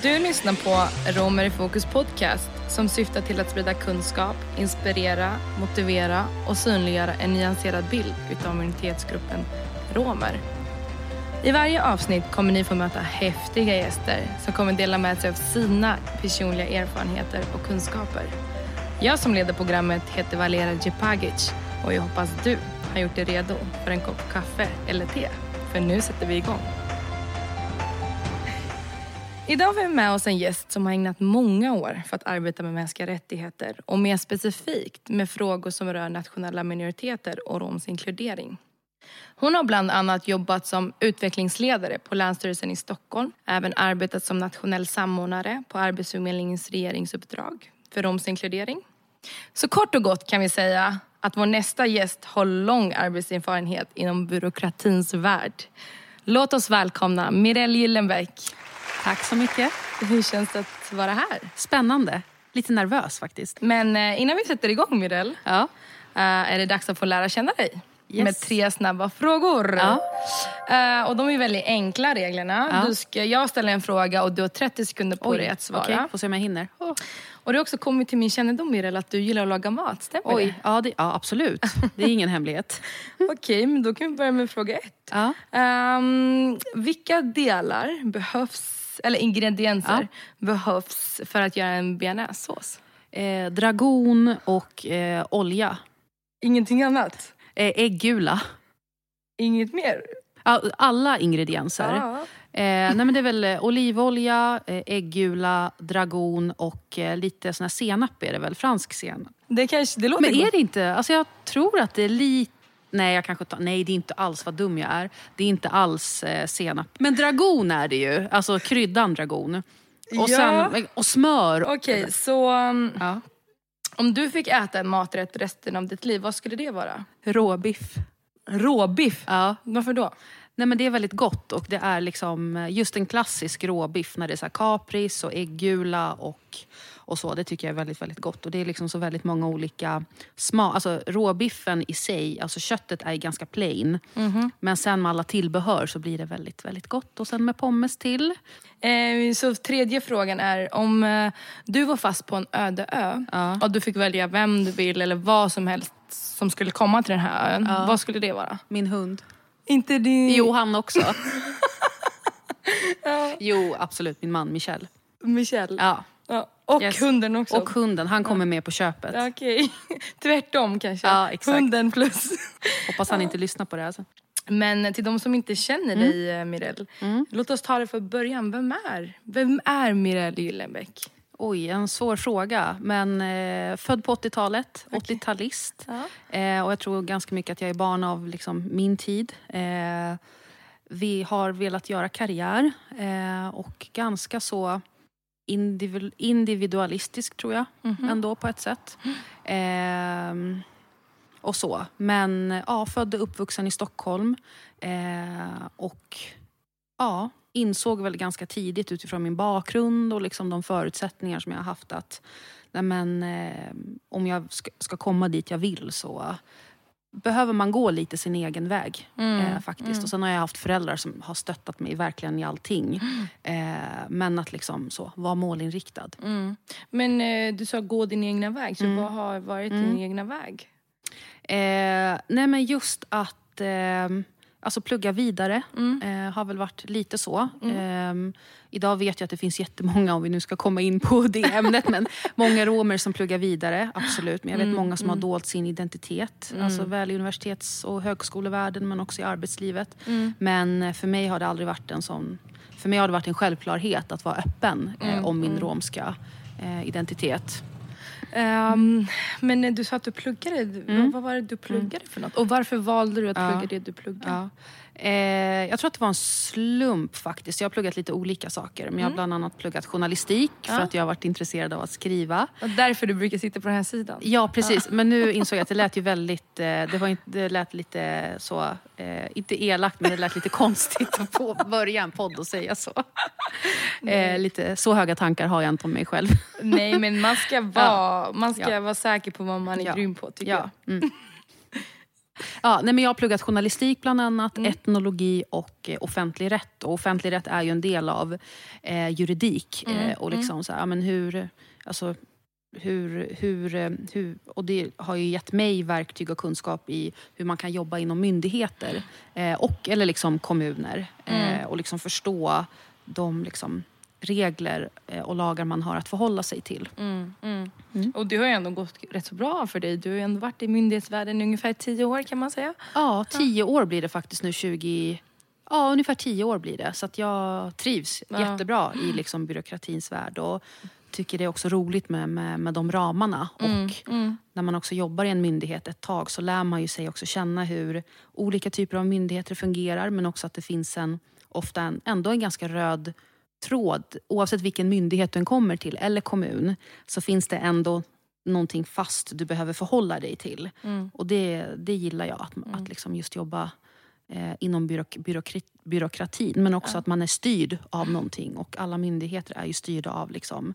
Du lyssnar på Romer i fokus podcast som syftar till att sprida kunskap, inspirera, motivera och synliggöra en nyanserad bild utav minoritetsgruppen romer. I varje avsnitt kommer ni få möta häftiga gäster som kommer dela med sig av sina personliga erfarenheter och kunskaper. Jag som leder programmet heter Valera Djepagic och jag hoppas du har gjort dig redo för en kopp kaffe eller te. För nu sätter vi igång. Idag har vi med oss en gäst som har ägnat många år för att arbeta med mänskliga rättigheter och mer specifikt med frågor som rör nationella minoriteter och roms inkludering. Hon har bland annat jobbat som utvecklingsledare på Länsstyrelsen i Stockholm, även arbetat som nationell samordnare på Arbetsförmedlingens regeringsuppdrag för roms inkludering. Så kort och gott kan vi säga att vår nästa gäst har lång arbetserfarenhet inom byråkratins värld. Låt oss välkomna Mirelle Gyllenbäck. Tack så mycket. Hur känns det att vara här? Spännande. Lite nervös faktiskt. Men eh, innan vi sätter igång Mirelle, Ja. eh, är det dags att få lära känna dig. Yes. Med tre snabba frågor. Ja. Eh, och de är väldigt enkla reglerna. Ja. Du ska, jag ställer en fråga och du har 30 sekunder på Oj, dig att svara. Okej, får se om jag hinner. Oh. Och det har också kommit till min kännedom Mirelle att du gillar att laga mat, stämmer Oj, ja, det, ja absolut. Det är ingen hemlighet. det? Okej, men då kan vi börja med fråga ett. Ja. Ehm, vilka delar behövs, eller ingredienser behövs för att göra en bearnaisesås? Eh, dragon och eh, olja. Ingenting annat? Eh, äggula. Inget mer? Ja, Alla ingredienser. Ja. Eh, nej men det är väl eh, olivolja, eh, äggula, dragon och eh, lite sån här senap är det väl? Fransk senap. Det, kanske, det låter Men är det inte... Alltså jag tror att det är lite... Nej, jag kanske tar, nej, det är inte alls vad dum jag är. Det är inte alls eh, senap. Men dragon är det ju. Alltså kryddan dragon. Och, Ja. sen, och smör. Okej, så um, Ja. om du fick äta en maträtt resten av ditt liv, vad skulle det vara? Råbiff. Råbiff? Ja. Varför då? Nej, men det är väldigt gott och det är liksom eh, just en klassisk råbiff när det är så kapris och äggula och, och så. Det tycker jag är väldigt, väldigt gott. Och det är liksom så väldigt många olika smak. Alltså råbiffen i sig, alltså köttet är ganska plain. Men sen med alla tillbehör så blir det väldigt, väldigt gott. Och sen med pommes till. Eh, så tredje frågan är, om eh, du var fast på en öde ö Ja. och du fick välja vem du vill eller vad som helst som skulle komma till den här ön, Ja. vad skulle det vara? Min hund. Inte din... Jo, han också. Jo, absolut. Min man Michel. Michelle. Ja. Ja. Och Yes. hunden också. Och hunden, han kommer med på köpet. Ja, Okej. Tvärtom kanske. Ja, exakt. Hunden plus. Hoppas han inte lyssnar på det. Alltså. Men till de som inte känner Mm. dig, eh, Mirelle. Låt oss ta det från början. Vem är, vem är Mirelle Gyllenbäck? Oj, en svår fråga. Men eh, född på 80-talet, 80-talist. Ja. Eh, och jag tror ganska mycket att jag är barn av liksom, min tid. Eh, vi har velat göra karriär eh, och ganska så individualistisk tror jag ändå på ett sätt. Eh, och så. Men ja, född och uppvuxen i Stockholm. Eh, och ja, insåg väl ganska tidigt utifrån min bakgrund och liksom de förutsättningar som jag har haft att nej men, eh, om jag ska, ska komma dit jag vill så behöver man gå lite sin egen väg. Eh, faktiskt. Och Sen har jag haft föräldrar som har stöttat mig verkligen i allting. Eh, men att liksom så, vara målinriktad. Mm. Men eh, du sa gå din egna väg, så vad har varit din egna väg? Eh, nej men just att eh, alltså plugga vidare eh, har väl varit lite så. Eh, idag vet jag att det finns jättemånga, om vi nu ska komma in på det ämnet, men många romer som pluggar vidare, absolut. Men jag vet många som har dolt sin identitet, alltså väl i universitets och högskolevärlden men också i arbetslivet. Men eh, för mig har det aldrig varit en sån för mig har det varit en självklarhet att vara öppen eh, om min romska eh, identitet. Ehm, men du sa att du pluggade. Vad, vad var det du pluggade för något? Och varför valde du att Ja. plugga det du pluggade? Ja. Eh, jag tror att det var en slump faktiskt. Jag har pluggat lite olika saker. Men jag har bland annat pluggat journalistik för Ja. att jag har varit intresserad av att skriva. Och därför du brukar sitta på den här sidan? Ja, precis. Men nu insåg jag att det lät ju väldigt... Eh, det, var inte, det lät lite så... Eh, inte elakt, men det lät lite konstigt att börja en podd och säga så. Eh, lite, så höga tankar har jag inte om mig själv. Nej, men man ska vara, man ska Ja. vara säker på vad man är Ja. grym på, tycker Ja. jag. Mm. Ja, nej, men jag har pluggat journalistik bland annat, mm. etnologi och eh, offentlig rätt. Och offentlig rätt är ju en del av eh, juridik. Mm. Eh, och liksom mm. så här, ja, men hur, alltså, hur, hur, eh, hur, och det har ju gett mig verktyg och kunskap i hur man kan jobba inom myndigheter eh, och, eller liksom kommuner. Mm. Eh, och liksom förstå de liksom, regler eh, och lagar man har att förhålla sig till. Mm, mm. Mm. Och det har ju ändå gått rätt så bra för dig. Du har ju ändå varit i myndighetsvärlden i ungefär tio år kan man säga. Ja, tio år blir det faktiskt nu 20... Ja, ungefär tio år blir det. Så att jag trivs ja. jättebra i liksom byråkratins värld. Och tycker det är också roligt med, med, med de ramarna. Mm, och mm. när man också jobbar i en myndighet ett tag så lär man ju sig också känna hur olika typer av myndigheter fungerar. Men också att det finns en, ofta en, ändå en ganska röd tråd. Oavsett vilken myndighet du kommer till eller kommun så finns det ändå någonting fast du behöver förhålla dig till. Mm. Och det, det gillar jag, att, mm. att liksom just jobba eh, inom byråk, byråkrat, byråkratin. Men också ja. att man är styrd av någonting. Och alla myndigheter är ju styrda av liksom,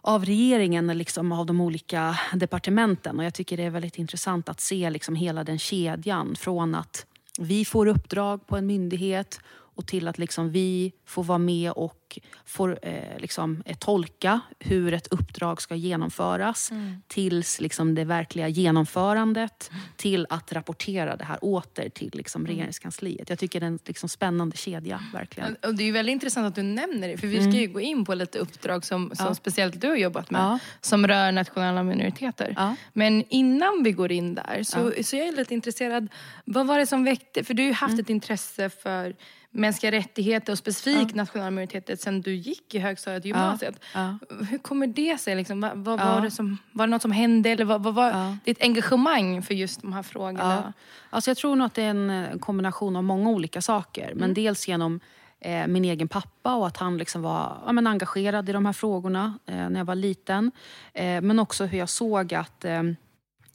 av regeringen, liksom av de olika departementen. Och jag tycker det är väldigt intressant att se liksom hela den kedjan. Från att vi får uppdrag på en myndighet och till att liksom vi får vara med och får eh, liksom, eh, tolka hur ett uppdrag ska genomföras mm. tills liksom, det verkliga genomförandet mm. till att rapportera det här åter till liksom, mm. regeringskansliet. Jag tycker det är en liksom, spännande kedja. verkligen. Och det är väldigt intressant att du nämner det för vi ska ju mm. gå in på lite uppdrag som, som ja. speciellt du har jobbat med ja. som rör nationella minoriteter. Ja. Men innan vi går in där så, så jag är lite intresserad. Vad var det som väckte, för du har ju haft mm. ett intresse för mänskliga rättigheter och specifikt ja. nationella minoriteter sen du gick i högstadiet och gymnasiet. Ja. Ja. Hur kommer det sig? Liksom? Vad, vad var, det som, var det något som hände? Eller vad, vad var ditt engagemang för just de här frågorna? Alltså jag tror nog att det är en kombination av många olika saker. Men mm. dels genom eh, min egen pappa och att han liksom var ja, men engagerad i de här frågorna eh, när jag var liten. Eh, men också hur jag såg att eh,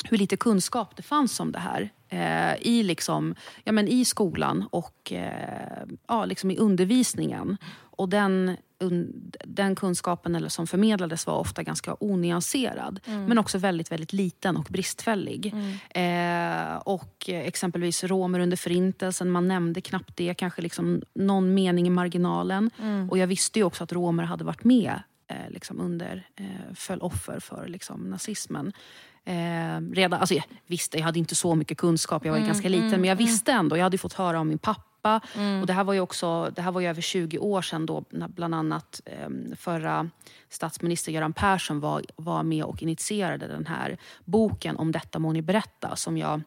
hur lite kunskap det fanns om det här eh, i, liksom, ja, men i skolan och eh, ja, liksom i undervisningen. Och den, un, den kunskapen eller som förmedlades var ofta ganska onyanserad. Mm. Men också väldigt, väldigt liten och bristfällig. Mm. Eh, och exempelvis romer under förintelsen, man nämnde knappt det. Kanske liksom någon mening i marginalen. Mm. Och jag visste ju också att romer hade varit med eh, liksom under, eh, föll offer för liksom, nazismen. Eh, redan, alltså, jag visste, jag hade inte så mycket kunskap, jag var mm, ganska liten. Mm, men jag mm. visste ändå, jag hade fått höra om min pappa. Mm. Och det här var ju också, det här var ju över 20 år sedan då bland annat eh, förra statsminister Göran Persson var, var med och initierade den här boken om detta må ni berätta som jag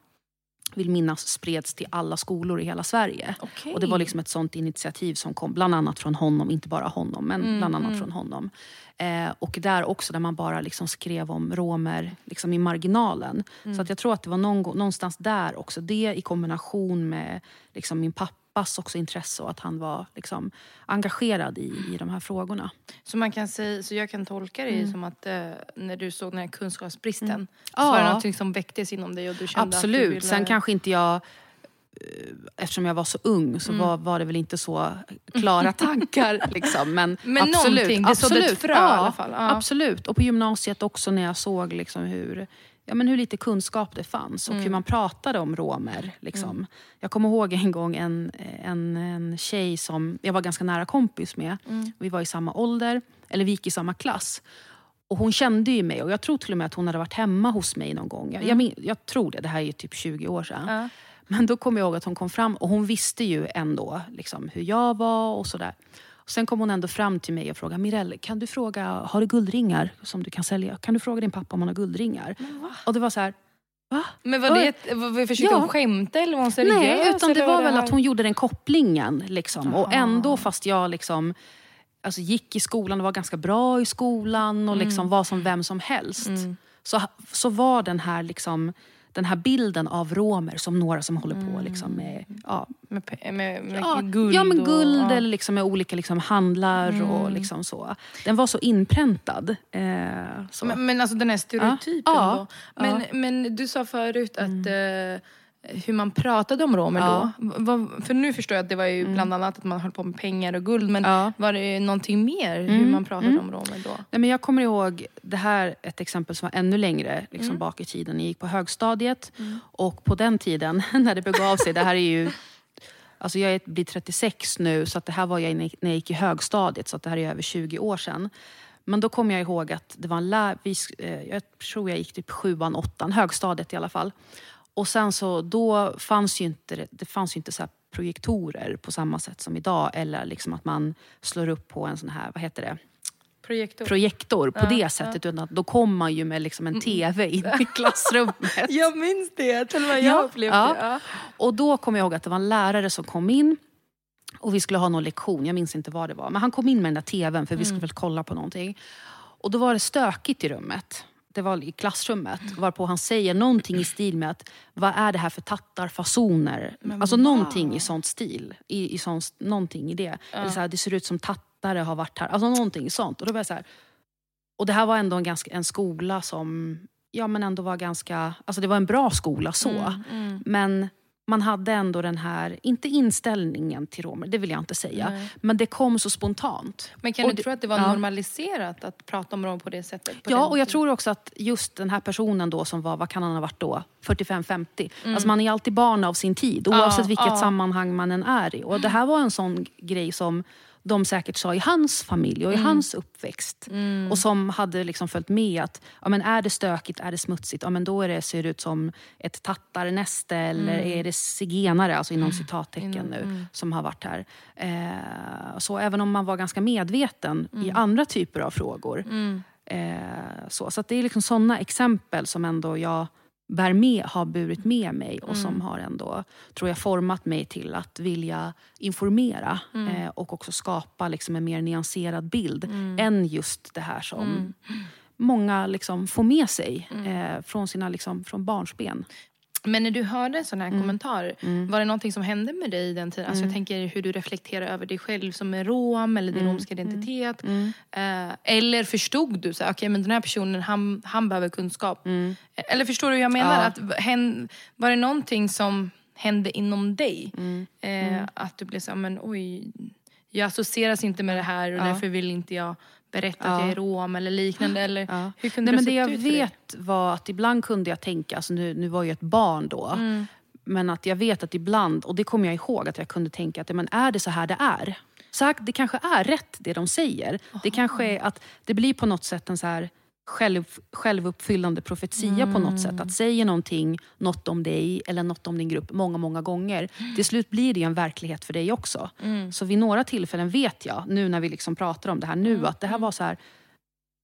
vill minnas spreds till alla skolor i hela Sverige. Okay. Och Det var liksom ett sånt initiativ som kom bland annat från honom, inte bara honom, men mm, bland annat mm. från honom. Eh, och där också där man bara liksom skrev om romer liksom i marginalen. Mm. Så att jag tror att det var någon, någonstans där också. Det i kombination med liksom min pappas också intresse och att han var liksom engagerad i, i de här frågorna. Så, man kan säga, så jag kan tolka det mm. som att eh, när du såg den här kunskapsbristen mm. så ja. var det något som väcktes inom dig och du kände Absolut. att du ville... Sen kanske inte jag Eh, eftersom jag var så ung så mm. var, var det väl inte så klara tankar. Liksom. Men, Men absolut, någonting, det sådde ett frö ja, i alla fall. Ja. Absolut. Och på gymnasiet också när jag såg liksom hur, ja, men hur lite kunskap det fanns och mm. hur man pratade om romer. Liksom. Mm. Jag kommer ihåg en gång en, en, en tjej som jag var ganska nära kompis med. Mm. Vi var i samma ålder, eller vi gick i samma klass. Och hon kände ju mig och jag tror till och med att hon hade varit hemma hos mig någon gång. Jag, jag, mm. jag tror det, det här är typ 20 år sedan. Ja. Men då kommer jag ihåg att hon kom fram och hon visste ju ändå liksom, hur jag var och sådär. Och sen kom hon ändå fram till mig och frågade Mirelle, kan du fråga, har du guldringar som du kan sälja? Kan du fråga din pappa om han har guldringar? Och det var så här, Va? Men var det, försökte ja. hon skämta eller var hon seriös? Nej, utan det var, var väl att hon gjorde den kopplingen. Liksom. Och ändå fast jag liksom, alltså, gick i skolan och var ganska bra i skolan och mm. liksom var som vem som helst. Mm. Så, så var den här liksom, den här bilden av romer som några som håller på mm. liksom med, ja, med, med, med ja, guld. Ja, med guld och, eller liksom med olika liksom handlar mm. och liksom så. Den var så inpräntad. Eh, så. Men, men alltså den här stereotypen ja, då. Men, men du sa förut att mm. eh, hur man pratade om romer Ja. då? För nu förstår jag att det var ju bland annat att man höll på med pengar och guld. Men Ja. var det någonting mer hur Mm, man pratade mm. om romer då? Nej, men jag kommer ihåg, det här ett exempel som var ännu längre liksom Mm. bak i tiden. Jag gick på högstadiet och på den tiden när det begav sig, det här är ju Alltså jag är- blir 36 nu, så att det här var jag när jag gick i högstadiet, så att det här är över 20 år sedan. Men då kommer jag ihåg att det var en lär, vi, sk- eh, jag tror jag gick typ sjuan, åttan, högstadiet i alla fall. Och sen så, då fanns ju inte, det- fanns ju inte så projektorer på samma sätt som idag. Eller liksom att man slår upp på en sån här, vad heter det? Projektor. projektor på Ja, det sättet. Utan att då kom man ju med liksom en TV in i klassrummet. jag minns det, till och med Ja, jag upplevde ja. det. Ja. Och då kommer jag ihåg att det var en lärare som kom in och vi skulle ha någon lektion, jag minns inte vad det var. Men han kom in med den där TVn för vi skulle väl kolla på någonting. Och då var det stökigt i rummet. Det var i klassrummet. Varpå han säger någonting i stil med att vad är det här för tattarfasoner? Alltså någonting i sånt stil. I, i sånt, någonting i det. Eller så här, det ser ut som tattare har varit här. Alltså någonting sånt. Och då jag så här, och det här var ändå en, ganska, en skola som ja, men ändå var ganska... Alltså det var en bra skola så. Mm, Men man hade ändå den här, inte inställningen till romer, det vill jag inte säga. Nej. Men det kom så spontant. Men kan Och du det- tro att det var ja. normaliserat att prata om romer på det sättet? På Ja, och jag tror också att just den här personen då som var, vad kan han ha varit då? 45-50. Mm. Alltså man är alltid barn av sin tid oavsett vilket ja. sammanhang man än är i. Och det här var en sån grej som de säkert sa i hans familj och Mm. i hans uppväxt. Och som hade liksom följt med att ja, men är det stökigt, är det smutsigt, ja, men då är det, ser det ut som ett tattarnäste eller Mm. är det zigenare, alltså inom citattecken nu, som har varit här. Eh, så även om man var ganska medveten i Mm. andra typer av frågor. Eh, så så det är liksom såna exempel som ändå jag bär med, har burit med mig och som har ändå, tror jag, format mig till att vilja informera eh, och också skapa liksom en mer nyanserad bild än just det här som många liksom får med sig eh, från, sina, liksom, från barnsben. Men när du hörde en sån Mm. här kommentar, var det någonting som hände med dig i den tiden? Alltså jag tänker hur du reflekterar över dig själv som en rom eller din Mm. romska identitet. Eh, eller förstod du så här, okej men den här personen han, han behöver kunskap. Eh, Eller förstår du hur jag menar? Mm. Ja. Att, hän, var det någonting som hände inom dig? Mm. Eh, att du blev så men oj, jag associeras inte med det här och Ja. därför vill inte jag berätta att Ja. jag är rom eller liknande. Eller, Ja. Hur kunde Nej, men det det ha jag ut vet var att ibland kunde jag tänka, alltså nu, nu var jag ett barn då, Mm. men att jag vet att ibland, och det kommer jag ihåg, att jag kunde tänka att men är det så här det är? Så här, det kanske är rätt det de säger. Det kanske är att det blir på något sätt en så här själv, självuppfyllande profetia på något sätt. Att säga någonting, något om dig eller något om din grupp många, många gånger. Till slut blir det en verklighet för dig också. Så vid några tillfällen vet jag, nu när vi liksom pratar om det här nu, att det här var så här,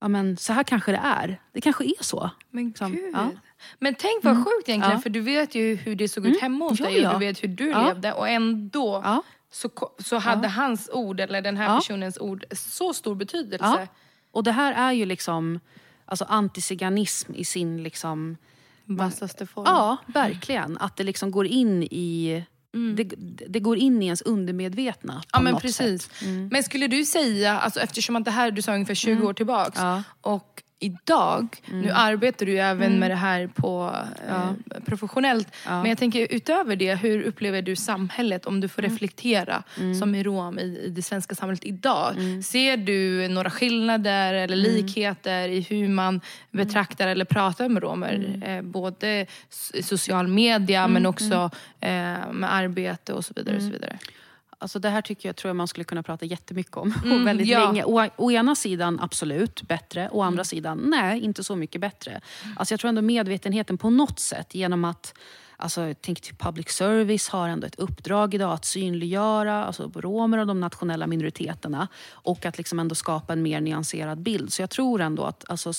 ja men så här kanske det är. Det kanske är så. Men Som- gud. ja. Men tänk vad sjukt egentligen, Ja. för du vet ju hur det såg ut hemma hos Ja, dig och ja. du vet hur du Ja. levde och ändå Ja. så, så hade hans ord, eller den här Ja. personens ord, så stor betydelse. Ja. Och det här är ju liksom alltså antiziganism i sin liksom... Vassaste form. Ja, verkligen. Att det liksom går in i... Det, det går in i ens undermedvetna Ja men precis. Mm. Men skulle du säga, alltså, eftersom att det här du sa ungefär 20 år tillbaks Ja. och idag, nu arbetar du ju även med det här på eh, professionellt. Ja. Men jag tänker utöver det, hur upplever du samhället om du får reflektera som är rom i, i det svenska samhället idag? Ser du några skillnader eller likheter i hur man betraktar eller pratar med romer? Eh, både i social media men också eh, med arbete och så vidare. Och så vidare. Alltså det här tycker jag tror jag man skulle kunna prata jättemycket om. Mm, och väldigt ja. länge. Å, å ena sidan absolut bättre, å andra sidan nej, inte så mycket bättre. Alltså jag tror ändå medvetenheten på något sätt genom att Alltså, jag tänker typ public service har ändå ett uppdrag idag att synliggöra alltså, romer och de nationella minoriteterna och att liksom ändå skapa en mer nyanserad bild. Så jag tror ändå att alltså,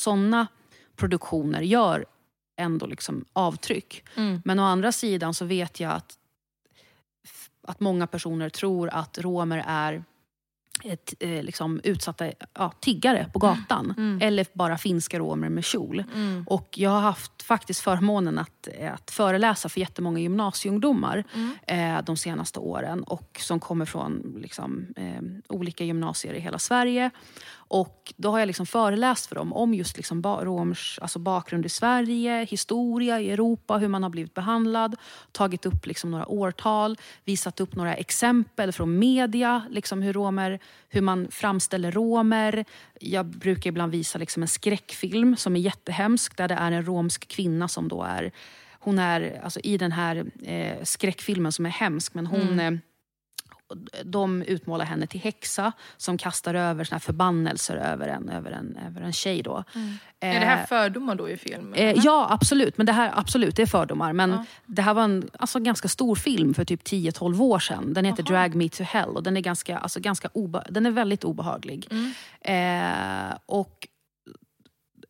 produktioner gör ändå liksom avtryck. Mm. Men å andra sidan så vet jag att att många personer tror att romer är ett, eh, liksom utsatta ja, tiggare på gatan. Eller bara finska romer med kjol. Och jag har haft faktiskt förmånen att, att föreläsa för jättemånga gymnasieungdomar eh, de senaste åren. Och som kommer från liksom, eh, olika gymnasier i hela Sverige. Och då har jag liksom föreläst för dem om just liksom romers alltså bakgrund i Sverige, historia i Europa, hur man har blivit behandlad. Tagit upp liksom några årtal, visat upp några exempel från media, liksom hur, romer, hur man framställer romer. Jag brukar ibland visa liksom en skräckfilm som är jättehemsk där det är en romsk kvinna som då är hon är alltså i den här eh, skräckfilmen som är hemsk, men hon mm. De utmålar henne till häxa som kastar över såna förbannelser över en, över en, över en tjej. Då. Mm. Eh, är det här fördomar då i filmen? Eh, ja, absolut. Men det här, absolut, det är fördomar. Men ja. det här var en alltså, ganska stor film för typ 10-12 år sedan. Den heter Aha. Drag Me To Hell och den är, ganska, alltså, ganska obe den är väldigt obehaglig. Mm. Eh, och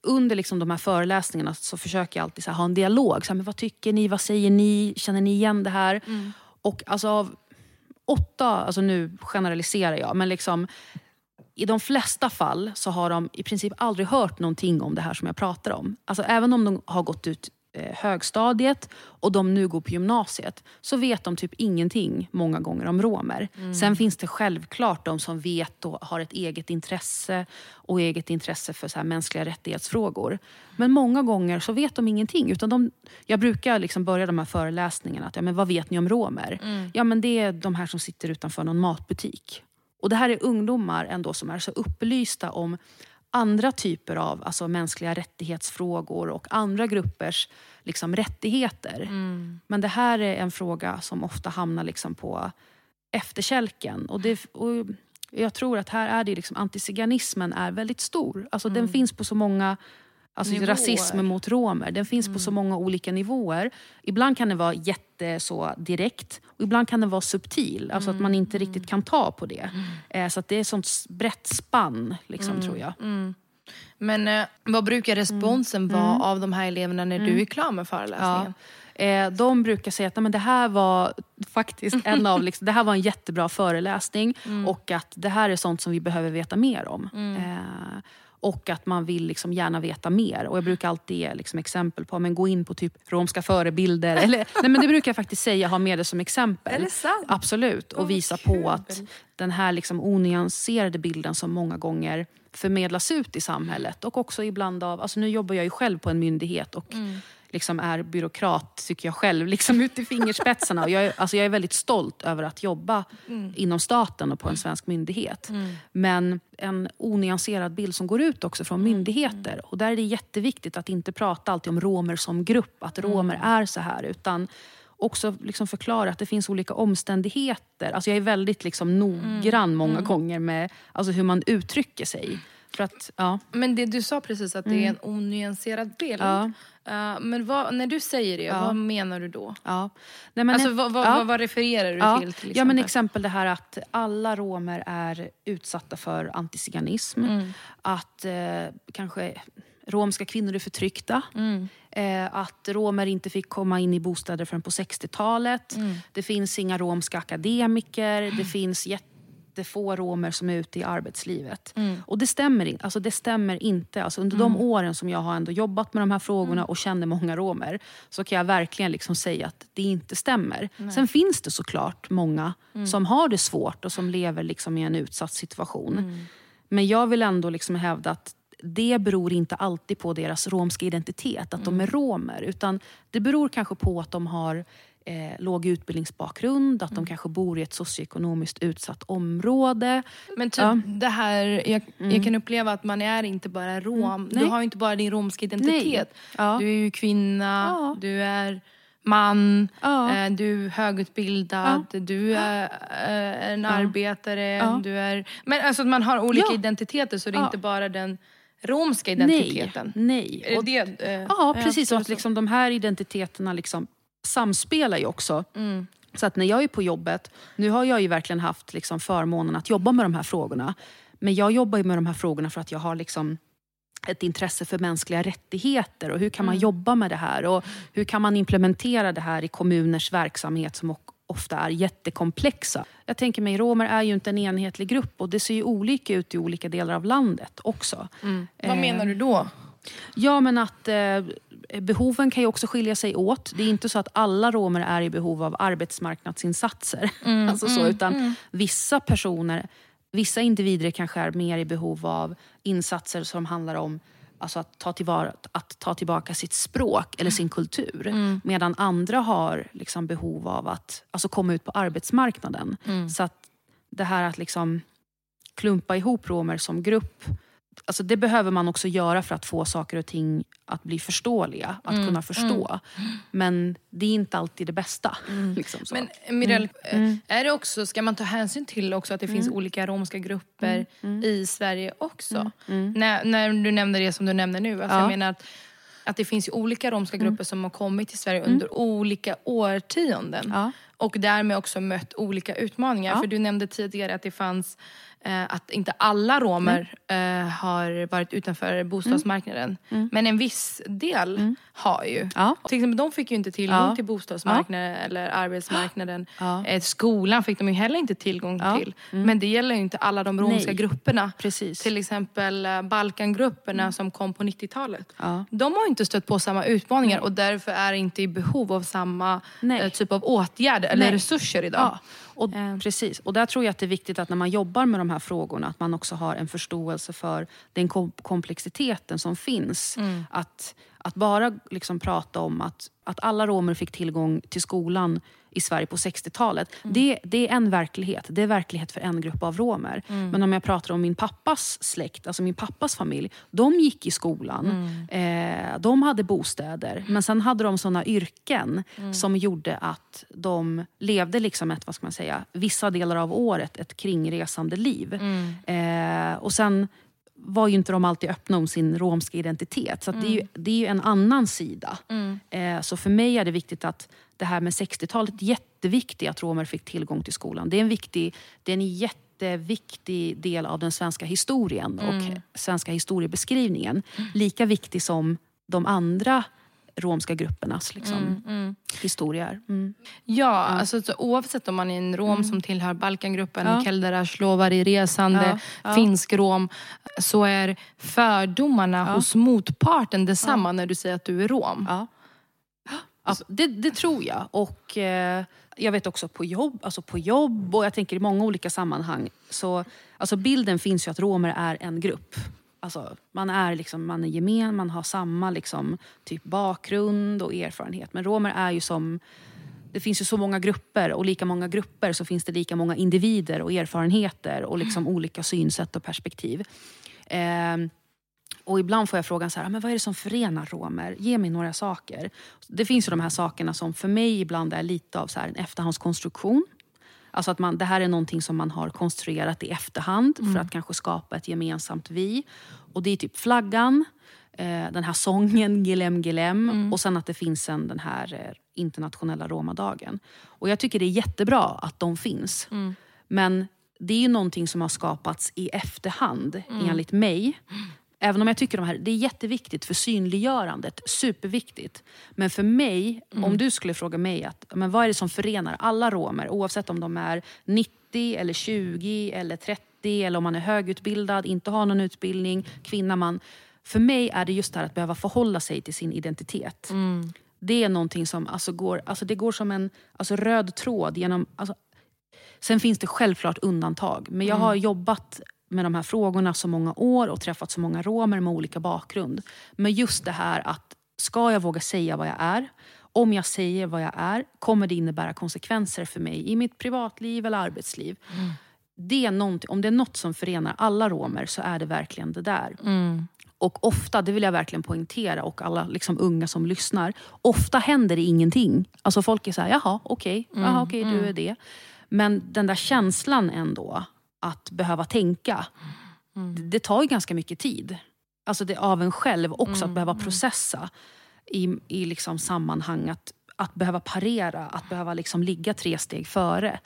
under liksom de här föreläsningarna så försöker jag alltid så ha en dialog. Så här, men vad tycker ni? Vad säger ni? Känner ni igen det här? Mm. Och alltså av åtta, alltså nu generaliserar jag, men liksom i de flesta fall så har de i princip aldrig hört någonting om det här som jag pratar om. Alltså även om de har gått ut högstadiet och de nu går på gymnasiet så vet de typ ingenting många gånger om romer. Mm. Sen finns det självklart de som vet och har ett eget intresse och eget intresse för så här mänskliga rättighetsfrågor. Men många gånger så vet de ingenting. Utan de, jag brukar liksom börja de här föreläsningarna att ja, men vad vet ni om romer? Mm. Ja men det är de här som sitter utanför någon matbutik. Och det här är ungdomar ändå som är så upplysta om andra typer av alltså, mänskliga rättighetsfrågor och andra gruppers liksom, rättigheter. Mm. Men det här är en fråga som ofta hamnar liksom, på efterkälken. Och, det, och jag tror att här är det liksom, antiziganismen är väldigt stor. Alltså, mm. Den finns på så många Alltså nivåer. rasism mot romer. Den finns mm. på så mm. många olika nivåer. Ibland kan den vara jätte så direkt och ibland kan den vara subtil. Alltså mm. att man inte riktigt mm. kan ta på det. Mm. Eh, så det är ett sånt brett spann, liksom, mm. tror jag. Men eh, vad brukar responsen vara av de här eleverna när du är klar med föreläsningen? Ja. Eh, de brukar säga att men det här var faktiskt en av, liksom, det här var en jättebra föreläsning och att det här är sånt som vi behöver veta mer om. Eh, och att man vill liksom gärna veta mer. Och Jag brukar alltid ge liksom exempel på, men gå in på typ romska förebilder. Eller, nej men det brukar jag faktiskt säga, ha med det som exempel. Absolut. Och visa på att den här liksom onyanserade bilden som många gånger förmedlas ut i samhället. Och också ibland av, alltså nu jobbar jag ju själv på en myndighet och mm liksom är byråkrat, tycker jag själv, liksom ut i fingerspetsarna. Och jag, är, alltså jag är väldigt stolt över att jobba mm. inom staten och på en svensk myndighet. Mm. Men en onyanserad bild som går ut också från mm. myndigheter. Och där är det jätteviktigt att inte prata alltid om romer som grupp, att romer mm. är så här. Utan också liksom förklara att det finns olika omständigheter. Alltså jag är väldigt liksom noggrann mm. många mm. gånger med alltså hur man uttrycker sig. För att, ja. Men det du sa precis att det är en onyanserad bild. Ja. Uh, men vad, när du säger det, ja. vad menar du då? Ja. Nej, men alltså, vad, vad, ja. vad, refererar du ja. till? till ja, men exempel det här att alla romer är utsatta för antiziganism. Mm. Att eh, kanske romska kvinnor är förtryckta. Mm. Eh, att romer inte fick komma in i bostäder förrän på 60-talet. Mm. Det finns inga romska akademiker. Det finns jätte jättefå romer som är ute i arbetslivet. Mm. Och det stämmer, alltså det stämmer inte. Alltså under mm. de åren som jag har ändå jobbat med de här frågorna mm. och känner många romer så kan jag verkligen liksom säga att det inte stämmer. Nej. Sen finns det såklart många mm. som har det svårt och som lever liksom i en utsatt situation. Mm. Men jag vill ändå liksom hävda att det beror inte alltid på deras romska identitet, att de är romer. Utan det beror kanske på att de har eh, låg utbildningsbakgrund, att mm. de kanske bor i ett socioekonomiskt utsatt område. Men typ ja. det här, jag, mm. jag, kan uppleva att man är inte bara rom. Mm. Du har inte bara din romska identitet. Ja. Du är ju kvinna, ja. du är man, eh, du är högutbildad, du är eh, en arbetare. Du är, men alltså man har olika identiteter så det är inte bara den romska identiteten. Nej. nej. Och, det, eh, ja, precis. Och att liksom, de här identiteterna liksom samspelar ju också. Mm. Så att när jag är på jobbet, nu har jag ju verkligen haft liksom förmånen att jobba med de här frågorna. Men jag jobbar med de här frågorna för att jag har liksom ett intresse för mänskliga rättigheter och hur kan man mm. jobba med det här och hur kan man implementera det här i kommuners verksamhet som ofta är jättekomplexa. Jag tänker mig, romer är ju inte en enhetlig grupp och det ser ju olika ut i olika delar av landet också. Mm. Vad menar du då? Ja men att eh, behoven kan ju också skilja sig åt. Det är inte så att alla romer är i behov av arbetsmarknadsinsatser. Mm, alltså så, mm, utan mm. Vissa personer vissa individer kanske är mer i behov av insatser som handlar om alltså att, ta tillvara, att ta tillbaka sitt språk eller sin kultur. Mm. Medan andra har liksom behov av att alltså komma ut på arbetsmarknaden. Mm. Så att det här att liksom klumpa ihop romer som grupp Alltså det behöver man också göra för att få saker och ting att bli förståeliga. Att Mm, kunna förstå. Men det är inte alltid det bästa. Liksom så. Men Mirel, Mm. eh, är det också, ska man ta hänsyn till också att det finns olika romska grupper Mm. i Sverige också? När, när du nämnde det som du nämner nu. Alltså Ja. Mm. Jag menar att, att det finns ju olika romska grupper som har kommit till Sverige under olika årtionden. Ja. Och därmed också mött olika utmaningar. Ja. För du nämnde tidigare att det fanns att inte alla romer Mm. eh, har varit utanför bostadsmarknaden. Men en viss del har ju. Mm. Ja. Till exempel, de fick ju inte tillgång Ja. till bostadsmarknaden eller arbetsmarknaden. Ja. Eh, skolan fick de ju heller inte tillgång Ja. till. Men det gäller ju inte alla de romska Nej. grupperna. Precis. Till exempel eh, Balkangrupperna som kom på 90-talet. Ja. De har inte stött på samma utmaningar och därför är inte i behov av samma Nej. eh, typ av åtgärder eller Nej. resurser idag. Och, Eh. precis. Och där tror jag att det är viktigt att när man jobbar med de här frågorna att man också har en förståelse för den kom komplexiteten som finns. Mm. Att, att bara liksom prata om att, att alla romer fick tillgång till skolan i Sverige på 60-talet. Mm. Det, det är en verklighet. Det är verklighet för en grupp av romer. Mm. Men om jag pratar om min pappas släkt, alltså min pappas familj. De gick i skolan. Mm. Eh, de hade bostäder. Men sen hade de såna yrken Mm. som gjorde att de levde liksom ett, vad ska man säga, vissa delar av året ett kringresande liv. Mm. Eh, och sen var ju inte de alltid öppna om sin romska identitet. Så att det, är ju, det är ju en annan sida. Eh, så för mig är det viktigt att det här med 60-talet, jätteviktigt att romer fick tillgång till skolan. Det är en, viktig, det är en jätteviktig del av den svenska historien och svenska historiebeskrivningen. Lika viktig som de andra romska gruppernas liksom, historia är. Mm. Ja, Alltså, så oavsett om man är en rom som tillhör Balkangruppen, Ja. Kelderash, Lovari, resande, Ja, ja. finsk rom, så är fördomarna hos motparten detsamma när du säger att du är rom. Ja. Ja, det, det tror jag. Och eh, jag vet också på jobb, alltså på jobb och jag tänker i många olika sammanhang. Så, alltså bilden finns ju att romer är en grupp. Alltså, man, är liksom, man är gemen, man har samma liksom, typ bakgrund och erfarenhet. Men romer är ju som... Det finns ju så många grupper och lika många grupper så finns det lika många individer och erfarenheter och liksom olika synsätt och perspektiv. Eh, och ibland får jag frågan så här, ah, men vad är det som förenar romer? Ge mig några saker. Det finns ju de här sakerna som för mig ibland är lite av så här en efterhandskonstruktion. Alltså att man, det här är någonting som man har konstruerat i efterhand för att kanske skapa ett gemensamt vi. Och det är typ flaggan, eh, den här sången Gilem Gilem och sen att det finns en, den här eh, internationella romadagen. Och jag tycker det är jättebra att de finns. Men det är ju någonting som har skapats i efterhand enligt mig. Även om jag tycker de här, det är jätteviktigt för synliggörandet, superviktigt. Men för mig, om du skulle fråga mig att, men vad är det som förenar alla romer oavsett om de är 90 eller 20 eller 30 eller om man är högutbildad, inte har någon utbildning, kvinna, man. För mig är det just det här att behöva förhålla sig till sin identitet. Det är någonting som alltså går, alltså det går som en alltså röd tråd genom... Alltså, sen finns det självklart undantag, men jag har jobbat med de här frågorna så många år och träffat så många romer med olika bakgrund. Men just det här att, ska jag våga säga vad jag är? Om jag säger vad jag är, kommer det innebära konsekvenser för mig i mitt privatliv eller arbetsliv? Det är om det är något som förenar alla romer så är det verkligen det där. Och ofta, det vill jag verkligen poängtera och alla liksom unga som lyssnar. Ofta händer det ingenting. Alltså folk är så här, jaha okej, jaha, okej du är det. Men den där känslan ändå, att behöva tänka. Det, det tar ju ganska mycket tid. Alltså det av en själv också, att behöva processa i, i liksom sammanhang. Att, att behöva parera, att behöva liksom ligga tre steg före.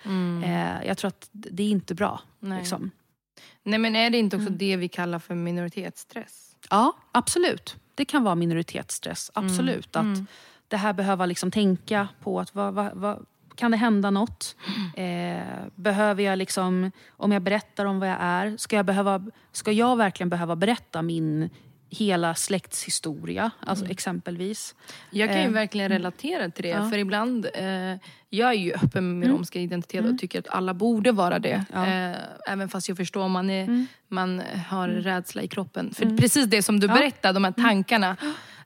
Eh, jag tror att det är inte bra. Nej. Liksom. Nej men är det inte Mm. också det vi kallar för minoritetsstress? Ja, absolut. Det kan vara minoritetsstress. Absolut. Att Det här behöva liksom tänka på att vad, vad, vad, kan det hända något? Eh, behöver jag liksom, om jag berättar om vad jag är, ska jag, behöva, ska jag verkligen behöva berätta min hela släktshistoria, alltså exempelvis. Jag kan ju Eh, verkligen relatera till det. Ja. För ibland, eh, jag är ju öppen med min Mm. romska identitet och tycker att alla borde vara det. Ja. Eh, även fast jag förstår man, är, Mm. man har rädsla i kroppen. För precis det som du Ja. berättade, de här tankarna.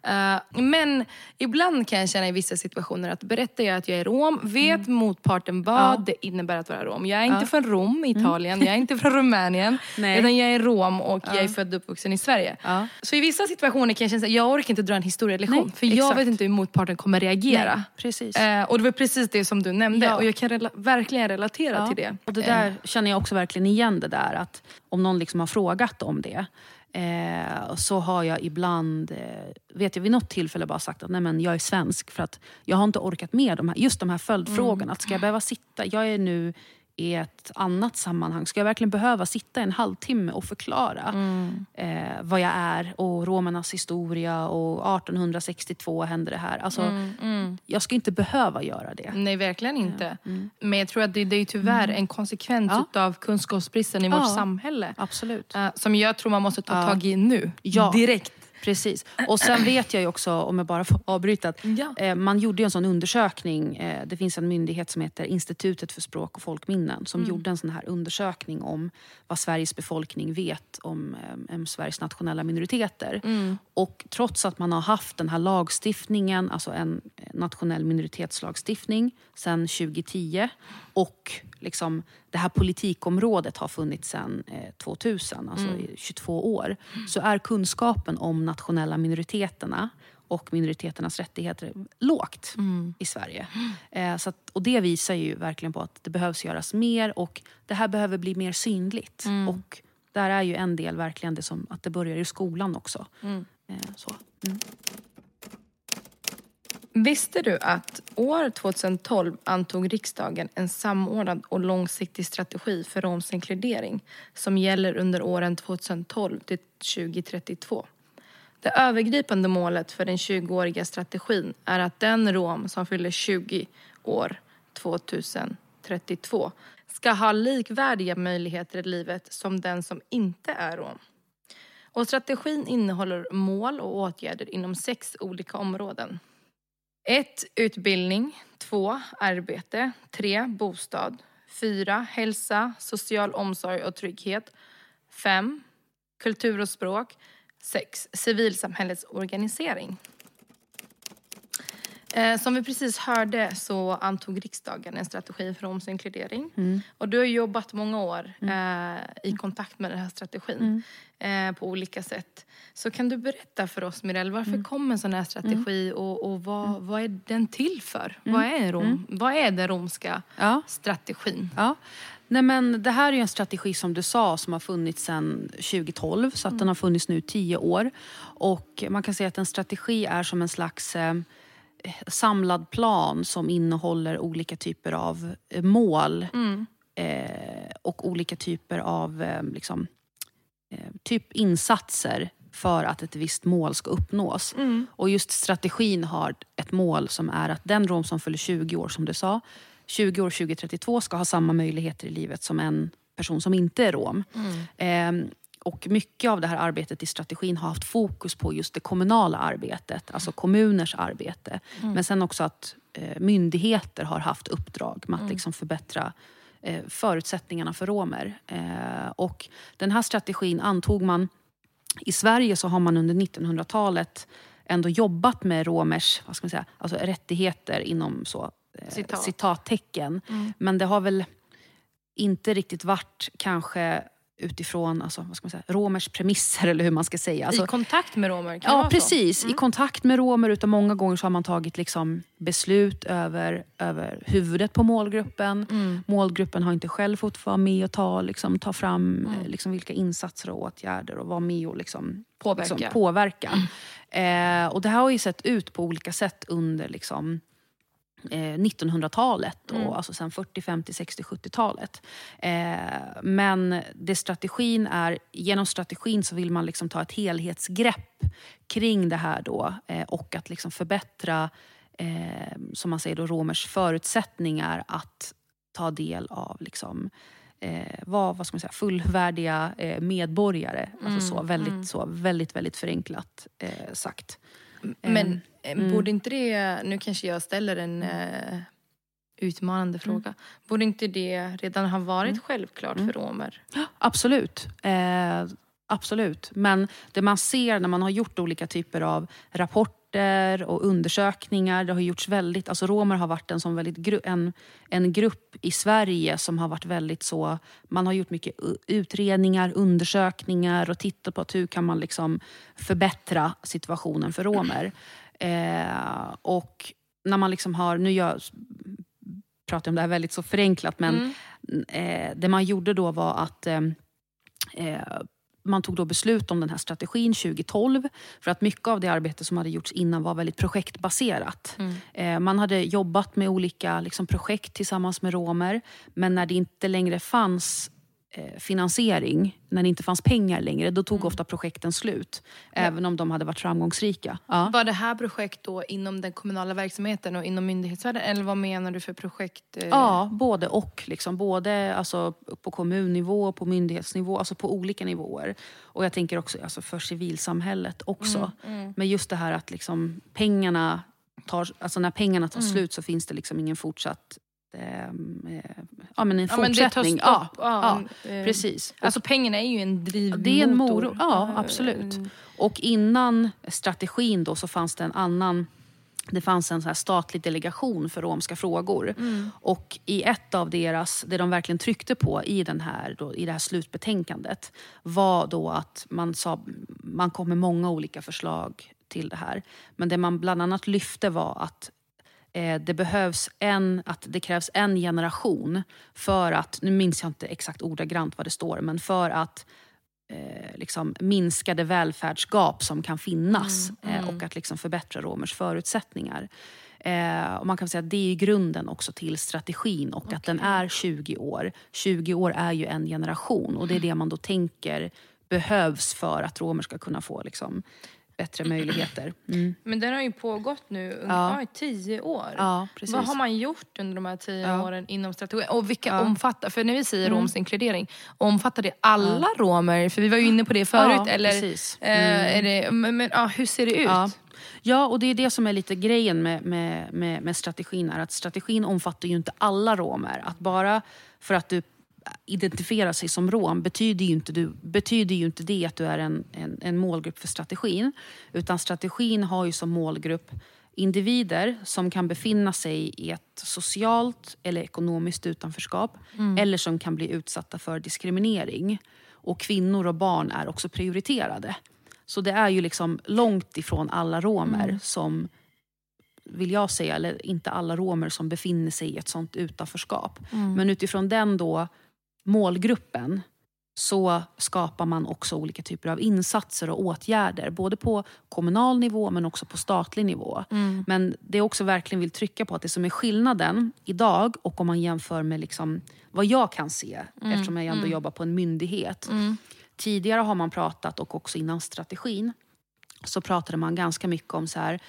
Eh, men ibland kan jag känna i vissa situationer att berättar jag att jag är rom, vet motparten vad Mm. Ja. det innebär att vara rom. Jag är inte Ja. Mm. från Rom, Italien, jag är inte från Rumänien. Nej. Utan jag är rom och jag är född och uppvuxen i Sverige. Ja. Så i vissa situationer kan jag känna att jag orkar inte dra en historielektion. Nej, för jag exakt. vet inte hur motparten kommer reagera. Nej, precis. Eh, och det var precis det som du nämnde. Ja. Och jag kan rela- verkligen relatera Ja, till det. Och det där känner jag också verkligen igen det där att om någon liksom har frågat om det eh, så har jag ibland, eh, vet jag vid något tillfälle bara sagt att nej men jag är svensk för att jag har inte orkat med de här, just de här följdfrågorna. Mm. Att ska jag behöva sitta, jag är nu i ett annat sammanhang, ska jag verkligen behöva sitta en halvtimme och förklara Mm. eh, vad jag är och romernas historia och 1862 hände det här. Alltså, mm. Jag ska inte behöva göra det. Nej, verkligen inte. Men jag tror att det, det är tyvärr en konsekvens Mm. Ja. av kunskapsbristen i vårt Ja. samhälle. Absolut. Eh, som jag tror man måste ta Ja. tag i nu. Ja. Direkt. Precis. Och sen vet jag ju också, om jag bara får avbryta, att Ja. eh, man gjorde en sån undersökning. Eh, det finns en myndighet som heter Institutet för språk och folkminnen som gjorde en sån här undersökning om vad Sveriges befolkning vet om, eh, om Sveriges nationella minoriteter. Och trots att man har haft den här lagstiftningen, alltså en nationell minoritetslagstiftning sedan 2010 och liksom det här politikområdet har funnits sedan eh, 2000, alltså i 22 år, så är kunskapen om nationella minoriteterna och minoriteternas rättigheter lågt i Sverige. Eh, så att, och det visar ju verkligen på att det behövs göras mer och det här behöver bli mer synligt. Och där är ju en del verkligen det som att det börjar i skolan också. Eh, så. Visste du att år 2012 antog riksdagen en samordnad och långsiktig strategi för romsk inkludering som gäller under åren 2012 till 2032? Det övergripande målet för den 20-åriga strategin är att den rom som fyller 20 år 2032 ska ha likvärdiga möjligheter i livet som den som inte är rom. Och strategin innehåller mål och åtgärder inom sex olika områden. 1. Utbildning. 2. Arbete. 3. Bostad. 4. Hälsa, social omsorg och trygghet. 5. Kultur och språk. 6. Civilsamhällets organisering. Eh, som vi precis hörde så antog riksdagen en strategi för roms inkludering. Och du har jobbat många år eh, i kontakt med den här strategin eh, på olika sätt. Så kan du berätta för oss Mirelle, varför kom en sån här strategi och, och vad, vad är den till för? Vad, är rom, vad är den romska Ja. strategin? Ja. Nej, men det här är en strategi som du sa som har funnits sedan 2012 så att den har funnits nu tio år. Och man kan säga att en strategi är som en slags eh, samlad plan som innehåller olika typer av eh, mål eh, och olika typer av eh, liksom, eh, typ insatser för att ett visst mål ska uppnås. Och just strategin har ett mål som är att den rom som fyller 20 år, som du sa, 20 år 2032 ska ha samma möjligheter i livet som en person som inte är rom. Ehm, och mycket av det här arbetet i strategin har haft fokus på just det kommunala arbetet, alltså kommuners arbete. Men sen också att eh, myndigheter har haft uppdrag med att liksom förbättra eh, förutsättningarna för romer. Eh, och den här strategin antog man i Sverige så har man under 1900-talet ändå jobbat med romers vad ska man säga, alltså rättigheter inom så, eh, Citat. citattecken. Men det har väl inte riktigt varit kanske utifrån alltså, vad ska man säga, romers premisser eller hur man ska säga. Alltså, I kontakt med romer? Ja, precis. I kontakt med romer. Utan många gånger så har man tagit liksom beslut över, över huvudet på målgruppen. Målgruppen har inte själv fått vara med och ta, liksom, ta fram eh, liksom, vilka insatser och åtgärder och vara med och liksom, Påverka. Liksom, påverka. Eh, och det här har ju sett ut på olika sätt under liksom, 1900-talet och alltså sen 40, 50, 60, 70-talet. Eh, men det strategin är, genom strategin så vill man liksom ta ett helhetsgrepp kring det här då eh, och att liksom förbättra eh, som man säger då, romers förutsättningar att ta del av liksom, eh, vara vad ska man säga, fullvärdiga eh, medborgare. Alltså så, väldigt, så, väldigt, väldigt förenklat eh, sagt. Men eh, borde inte det, nu kanske jag ställer en eh, utmanande fråga. Borde inte det redan ha varit självklart för romer? Absolut. Eh, absolut. Men det man ser när man har gjort olika typer av rapporter och undersökningar. Det har gjorts väldigt, alltså romer har varit en, sån väldigt en, en grupp i Sverige som har varit väldigt så... Man har gjort mycket utredningar, undersökningar och tittat på att hur kan man liksom förbättra situationen för romer. Eh, och när man liksom har... Nu gör, pratar jag om det här väldigt så förenklat men eh, det man gjorde då var att eh, eh, man tog då beslut om den här strategin 2012 för att mycket av det arbete som hade gjorts innan var väldigt projektbaserat. Eh, man hade jobbat med olika liksom, projekt tillsammans med romer men när det inte längre fanns finansiering, när det inte fanns pengar längre, då tog ofta projekten slut. Även om de hade varit framgångsrika. Ja. Var det här projekt då inom den kommunala verksamheten och inom myndighetsvärlden? Eller vad menar du för projekt? eh? Ja, både och. Liksom. Både alltså, på kommunnivå, på myndighetsnivå, alltså på olika nivåer. Och jag tänker också alltså, för civilsamhället också. Men just det här att liksom, pengarna tar, alltså, när pengarna tar slut så finns det liksom ingen fortsatt eh, ja, men en Ja, men det tar fortsättning. stopp. ja, Ja, ja, eh, precis. Alltså pengarna är ju en drivmotor. det är en morot. Ja, Eh, absolut. Och innan strategin då så fanns det en annan det fanns en så här statlig delegation för romska frågor. Och i ett av deras, det de verkligen tryckte på i, den här, då, i det här slutbetänkandet var då att man, sa, man kom med många olika förslag till det här. Men det man bland annat lyfte var att eh, det behövs en, att det krävs en generation för att, nu minns jag inte exakt ordagrant vad det står, men för att eh, liksom minskade välfärdsgap som kan finnas eh, och att liksom förbättra romers förutsättningar. Eh, och man kan säga att det är grunden också till strategin och att den är 20 år. 20 år är ju en generation och det är det man då tänker behövs för att romer ska kunna få liksom, bättre möjligheter. Mm. Men den har ju pågått nu under Ja. tio år. Ja, precis. Vad har man gjort under de här tio Ja. åren inom strategin? Och vilka Ja. Mm. omfattar, för när vi säger romsk inkludering, omfattar det alla romer? För vi var ju inne på det förut. Eller, precis. Mm. eh, är det, men, men ja, hur ser det ut? Ja. ja, och det är det som är lite grejen med, med, med, med strategin. Är att strategin omfattar ju inte alla romer. Att bara för att du identifierar sig som rom betyder ju inte, du, betyder ju inte det att du är en, en, en målgrupp för strategin. Utan strategin har ju som målgrupp individer som kan befinna sig i ett socialt eller ekonomiskt utanförskap eller som kan bli utsatta för diskriminering. Och kvinnor och barn är också prioriterade. Så det är ju liksom långt ifrån alla romer som, vill jag säga, eller inte alla romer som befinner sig i ett sånt utanförskap. Men utifrån den då målgruppen så skapar man också olika typer av insatser och åtgärder. Både på kommunal nivå men också på statlig nivå. Men det jag också verkligen vill trycka på att det som är skillnaden idag och om man jämför med liksom vad jag kan se eftersom jag ändå jobbar på en myndighet. Tidigare har man pratat, och också innan strategin, så pratade man ganska mycket om så här,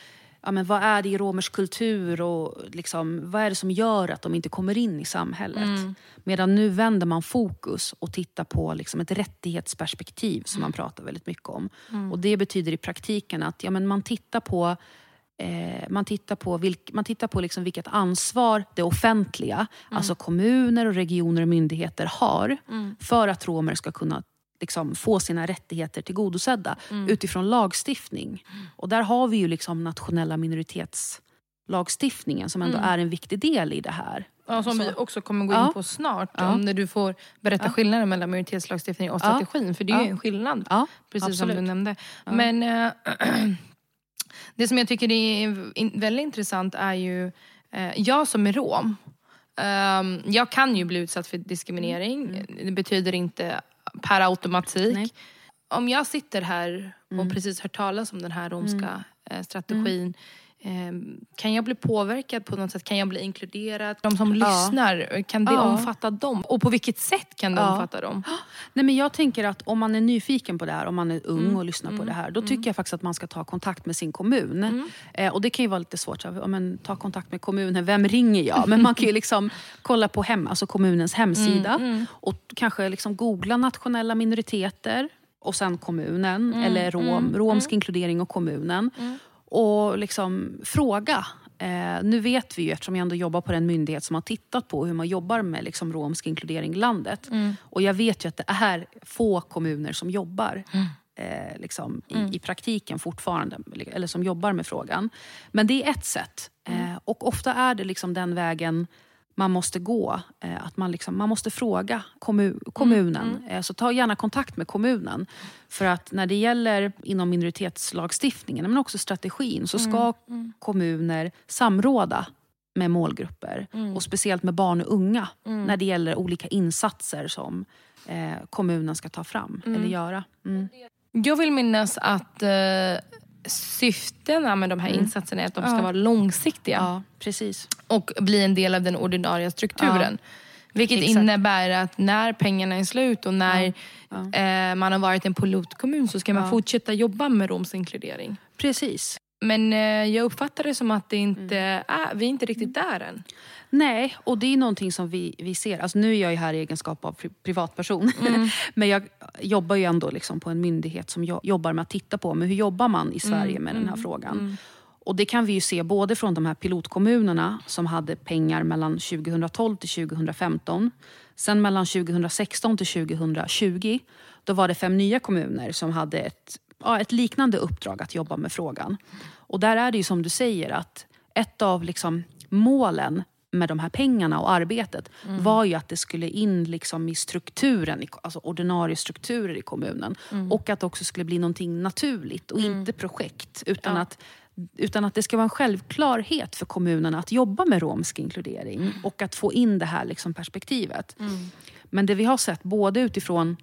ja, men vad är det i romers kultur och liksom, vad är det som gör att de inte kommer in i samhället. Medan nu vänder man fokus och tittar på liksom ett rättighetsperspektiv som man pratar väldigt mycket om. Och Det betyder i praktiken att ja, men man tittar på Eh, man tittar på, vilk, man tittar på liksom vilket ansvar det offentliga, alltså kommuner, och regioner och myndigheter har för att romer ska kunna liksom, få sina rättigheter tillgodosedda utifrån lagstiftning. Och där har vi ju liksom nationella minoritetslagstiftningen som ändå är en viktig del i det här. Ja, som Så- vi också kommer gå in Ja. på snart. Ja. Om när du får berätta skillnaden mellan minoritetslagstiftning och strategin. För det är ju Ja. en skillnad. Ja, Precis som absolut. du nämnde. Men eh, det som jag tycker är väldigt intressant är ju, eh, jag som är rom, ehm, jag kan ju bli utsatt för diskriminering. Det betyder inte per automatik. Nej. Om jag sitter här och precis hört talas om den här romska eh, strategin Ehm, kan jag bli påverkad på något sätt? Kan jag bli inkluderad? De som Ja. lyssnar, kan det Ja. omfatta dem? Och på vilket sätt kan det Ja. omfatta dem? Nej, men jag tänker att om man är nyfiken på det här, om man är ung Mm. och lyssnar på det här, då tycker jag faktiskt att man ska ta kontakt med sin kommun. Eh, och det kan ju vara lite svårt, så, men, ta kontakt med kommunen, vem ringer jag? Men man kan ju liksom kolla på hem, alltså kommunens hemsida Mm, och kanske liksom googla nationella minoriteter och sen kommunen, Mm, eller rom, romsk inkludering och kommunen. Och liksom fråga. Eh, nu vet vi ju, eftersom jag ändå jobbar på den myndighet som har tittat på hur man jobbar med liksom, romsk inkludering i landet. Mm. Och jag vet ju att det är få kommuner som jobbar eh, liksom, i, Mm. i praktiken fortfarande, eller som jobbar med frågan. Men det är ett sätt. Mm. Eh, och ofta är det liksom den vägen man måste gå. Eh, att man, liksom, man måste fråga kommu- kommunen. Mm, Eh, så ta gärna kontakt med kommunen. För att när det gäller inom minoritetslagstiftningen, men också strategin, så ska Mm, kommuner samråda med målgrupper. Mm. Och speciellt med barn och unga. När det gäller olika insatser som eh, kommunen ska ta fram eller göra. Mm. Jag vill minnas att eh, syftena med de här insatserna är att de ska Ja. vara långsiktiga Ja, precis. och bli en del av den ordinarie strukturen. Vilket Exakt. innebär att när pengarna är slut och när Eh, man har varit en pilotkommun så ska man Ja. fortsätta jobba med romsk inkludering. Precis. Men eh, jag uppfattar det som att det inte är, vi är inte riktigt där än. Nej, och det är någonting som vi, vi ser. Alltså nu är jag ju här i egenskap av pri- privatperson. Men jag jobbar ju ändå liksom på en myndighet som jo- jobbar med att titta på men hur jobbar man i Sverige med den här frågan. Och det kan vi ju se både från de här pilotkommunerna som hade pengar mellan 2012 till 2015. Sen mellan 2016 till 2020, då var det fem nya kommuner som hade ett, ja, ett liknande uppdrag att jobba med frågan. Och där är det ju som du säger att ett av liksom målen med de här pengarna och arbetet var ju att det skulle in liksom i strukturen, alltså ordinarie strukturer i kommunen. Och att det också skulle bli någonting naturligt och inte projekt. Utan, Ja. att, utan att det ska vara en självklarhet för kommunerna att jobba med romsk inkludering och att få in det här liksom perspektivet. Men det vi har sett både utifrån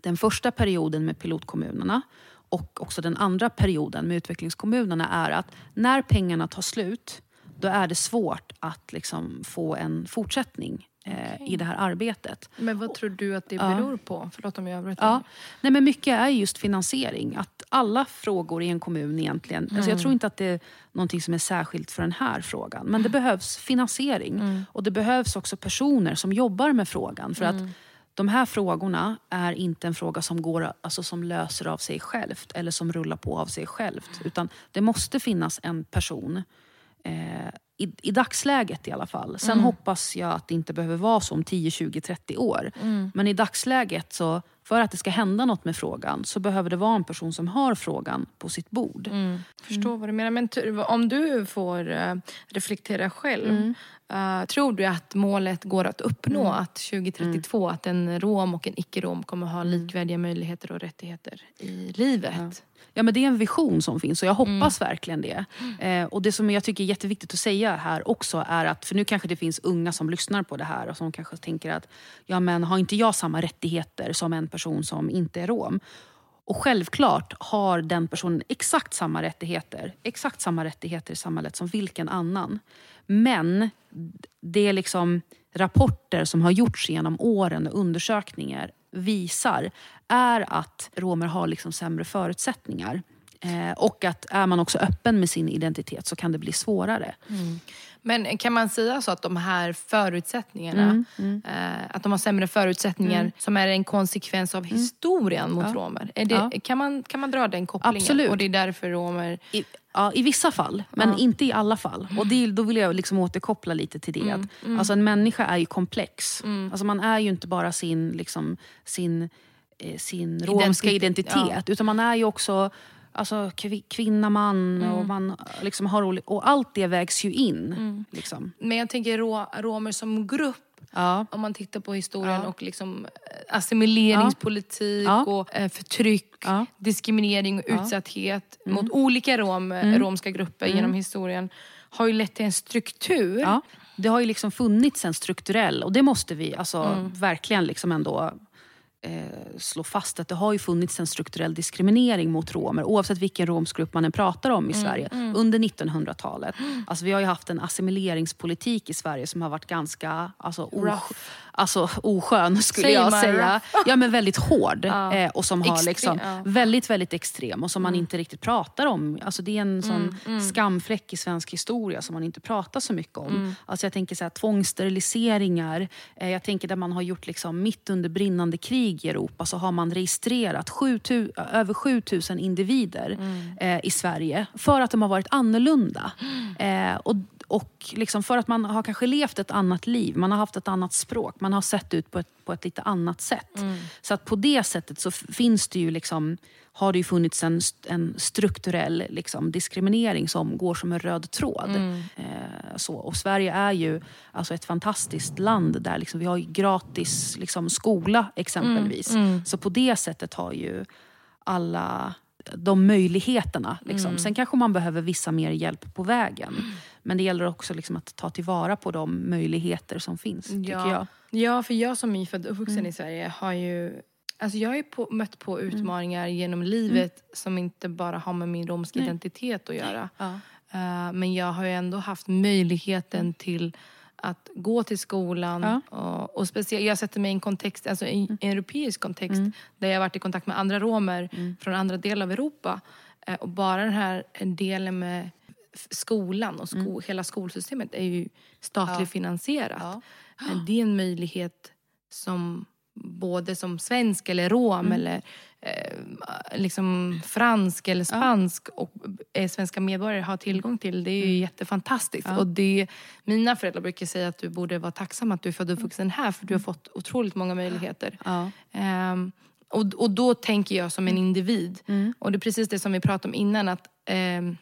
den första perioden med pilotkommunerna och också den andra perioden med utvecklingskommunerna är att när pengarna tar slut, då är det svårt att liksom få en fortsättning eh, i det här arbetet. Men vad tror du att det Ja. beror på? Förlåt om jag avbryter. Ja. Nej, men mycket är just finansiering. Att alla frågor i en kommun egentligen... Alltså jag tror inte att det är någonting som är särskilt för den här frågan. Men det behövs finansiering. Och det behövs också personer som jobbar med frågan. För att de här frågorna är inte en fråga som, går, alltså som löser av sig självt eller som rullar på av sig självt. Utan det måste finnas en person eh, i, i dagsläget i alla fall. Sen hoppas jag att det inte behöver vara så om 10, 20, 30 år. Men i dagsläget, så, för att det ska hända något med frågan, så behöver det vara en person som har frågan på sitt bord. Mm. Förstår vad du menar. Men om du får eh, reflektera själv. Mm. eh, tror du att målet går att uppnå? Att 2032, att en rom och en icke-rom kommer ha likvärdiga möjligheter och rättigheter i livet? Ja, men det är en vision som finns och jag hoppas verkligen det. Eh, och Det som jag tycker är jätteviktigt att säga här också är att, för nu kanske det finns unga som lyssnar på det här och som kanske tänker att ja, men har inte jag samma rättigheter som en person som inte är rom? Och självklart har den personen exakt samma rättigheter, exakt samma rättigheter i samhället som vilken annan. Men det är liksom rapporter som har gjorts genom åren och undersökningar visar är att romer har liksom sämre förutsättningar. Eh, och att är man också öppen med sin identitet så kan det bli svårare. Men kan man säga så att de här förutsättningarna, Mm, Eh, att de har sämre förutsättningar som är en konsekvens av historien mot romer? Är det, Mm. Ja. kan, man, kan man dra den kopplingen? Absolut. Och det är därför romer... I, ja, I vissa fall, men Ja. inte i alla fall. Och det, då vill jag liksom återkoppla lite till det. Att, Alltså en människa är ju komplex. Alltså man är ju inte bara sin, liksom, sin, eh, sin romska Identitet, identitet. Utan man är ju också alltså, kvi, kvinna, man och, man liksom har och allt det vägs ju in. Liksom. Men jag tänker ro, romer som grupp Ja. om man tittar på historien Ja. och liksom eh, assimileringspolitik Ja. och eh, förtryck, diskriminering och utsatthet mot olika rom, romska grupper genom historien har ju lett till en struktur. Det har ju liksom funnits en strukturell, och det måste vi alltså verkligen liksom ändå eh, slå fast att det har ju funnits en strukturell diskriminering mot romer oavsett vilken romsgrupp man än pratar om i Mm, Sverige under 1900-talet. Alltså, vi har ju haft en assimileringspolitik i Sverige som har varit ganska alltså, Rough. Alltså, oskön skulle Säger jag säga. Ja, men väldigt hård Ja. eh, och som har Extrem, liksom, ja. väldigt, väldigt extrem och som man inte riktigt pratar om. Alltså, det är en sån Mm, skamfläck i svensk historia som man inte pratar så mycket om. Mm. Alltså, jag tänker så här, tvångssteriliseringar, eh, jag tänker där man har gjort liksom, mitt under brinnande krig i Europa så har man registrerat 7000, över 7000 individer Mm. eh, i Sverige för att de har varit annorlunda. Eh, och och liksom för att man har kanske levt ett annat liv, man har haft ett annat språk, man har sett ut på ett, på ett lite annat sätt. Mm. Så att på det sättet så finns det ju liksom, har det ju funnits en, en strukturell liksom, diskriminering som går som en röd tråd. Mm. Eh, så. Och Sverige är ju alltså ett fantastiskt land där liksom, vi har gratis liksom, skola exempelvis. Mm. Så på det sättet har ju alla de möjligheterna. Liksom. Mm. Sen kanske man behöver vissa mer hjälp på vägen. Men det gäller också liksom att ta tillvara på de möjligheter som finns. Tycker Ja. jag. Ja, för jag som är född och uppvuxen Mm. i Sverige har ju... Alltså jag har på, mött på utmaningar genom livet Mm. som inte bara har med min romska identitet att göra. Ja. Eh, men jag har ju ändå haft möjligheten till att gå till skolan. Ja. Och, och speciellt, jag sätter mig i en kontext, alltså i en europeisk kontext där jag varit i kontakt med andra romer från andra delar av Europa. Eh, och bara den här delen med skolan och sko, hela skolsystemet är ju statligt Ja. finansierat. Ja. Det är en möjlighet som både som svensk eller rom eller eh, liksom fransk eller spansk och eh, svenska medborgare har tillgång till. Det är ju jättefantastiskt. Och det, mina föräldrar brukar säga att du borde vara tacksam att du är född och uppvuxen här för du har fått otroligt många möjligheter. Ehm, och, och då tänker jag som en individ. Och det är precis det som vi pratade om innan. att ehm,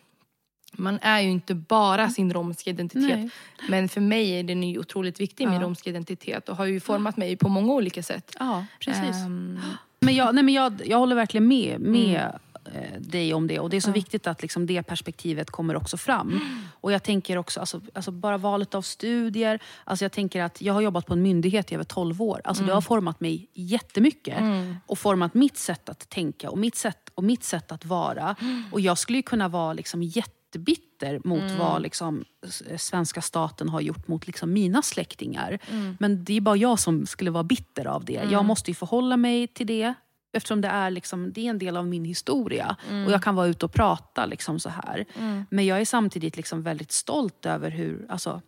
man är ju inte bara sin romska identitet. Nej. Men för mig är den ju otroligt viktig, min Ja. romska identitet. Och har ju format mig på många olika sätt. ja, precis. Ehm, Men jag, nej men jag, jag håller verkligen med, med eh, dig om det. Och Det är så viktigt att liksom det perspektivet kommer också fram. Och Jag tänker också, alltså, alltså bara valet av studier. Alltså jag tänker att jag har jobbat på en myndighet i över 12 år. Alltså Det har format mig jättemycket. Och format mitt sätt att tänka och mitt sätt, och mitt sätt att vara. Och Jag skulle ju kunna vara liksom jättebitter mot vad liksom, svenska staten har gjort mot liksom mina släktingar. Men det är bara jag som skulle vara bitter av det. Jag måste ju förhålla mig till det. Eftersom det är, liksom, det är en del av min historia. Och jag kan vara ute och prata liksom så här. Men jag är samtidigt liksom väldigt stolt över hur... Alltså,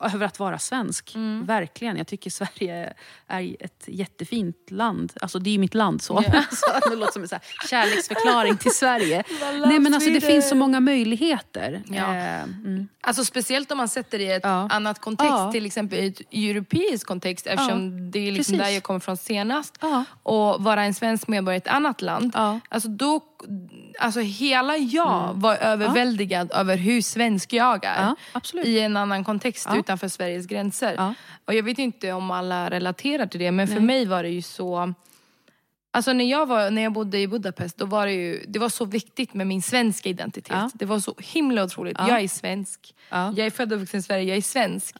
över att vara svensk. Verkligen. Jag tycker Sverige är ett jättefint land. Alltså det är ju mitt land så. så det låter som en så kärleksförklaring till Sverige. Nej men alltså det finns så många möjligheter. Ja. Eh, mm. Alltså speciellt om man sätter det i ett Ja. annat kontext, Ja. till exempel i ett europeisk kontext eftersom det är liksom Precis. där jag kommer från senast. Ja. Och vara en svensk medborgare i ett annat land. Ja. Alltså då, alltså hela jag var överväldigad över hur svensk jag är. Ja. I en annan kontext Ja. utanför Sveriges gränser. Ja. Och jag vet inte om alla relaterar till det men för mig var det ju så Alltså när jag, var, när jag bodde i Budapest, då var det ju det var så viktigt med min svenska identitet. Ja. Det var så himla otroligt. Ja. Jag är svensk. Ja. Jag är född och uppvuxen i Sverige, jag är svensk.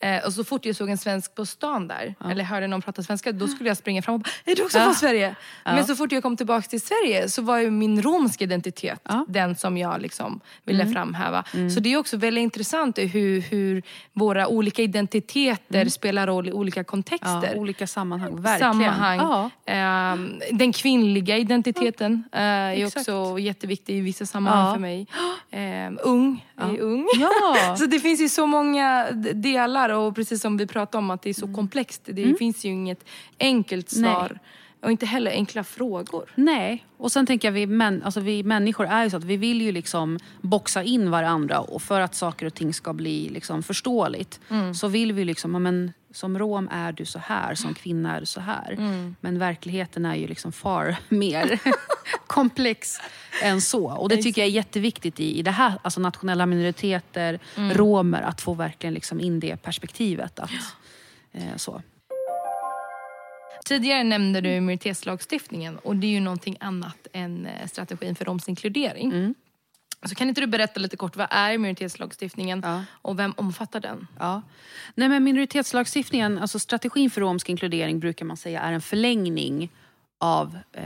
Ja. Eh, och så fort jag såg en svensk på stan där, eller hörde någon prata svenska, då skulle jag springa fram och bara Är du också Ja. från Sverige? Men så fort jag kom tillbaka till Sverige så var ju min romska identitet Ja. Mm. den som jag liksom ville framhäva. Så det är också väldigt intressant hur, hur våra olika identiteter spelar roll i olika Ja, kontexter olika sammanhang, verkligen. sammanhang. Ja. Ehm, den kvinnliga identiteten eh, är Exakt. också jätteviktig i vissa sammanhang Ja. för mig. Ehm, ung, är ung. Ja. så det finns ju så många d- delar och precis som vi pratade om att det är så komplext. Det finns ju inget enkelt Mm. Nej. svar. Och inte heller enkla frågor. Nej, och sen tänker jag vi, män, alltså vi människor är ju så att vi vill ju liksom boxa in varandra och för att saker och ting ska bli liksom förståeligt så vill vi liksom, men som rom är du så här, som kvinna är du så här. Men verkligheten är ju liksom far mer komplex än så. Och det tycker jag är jätteviktigt i, i det här, alltså nationella minoriteter, romer, att få verkligen liksom in det perspektivet. Att, eh, så. Tidigare nämnde du minoritetslagstiftningen och det är ju någonting annat än eh, strategin för romsinkludering. Så kan inte du berätta lite kort, vad är minoritetslagstiftningen Ja. och vem omfattar den? Ja. Nej, men minoritetslagstiftningen, alltså strategin för romsk inkludering brukar man säga är en förlängning av eh,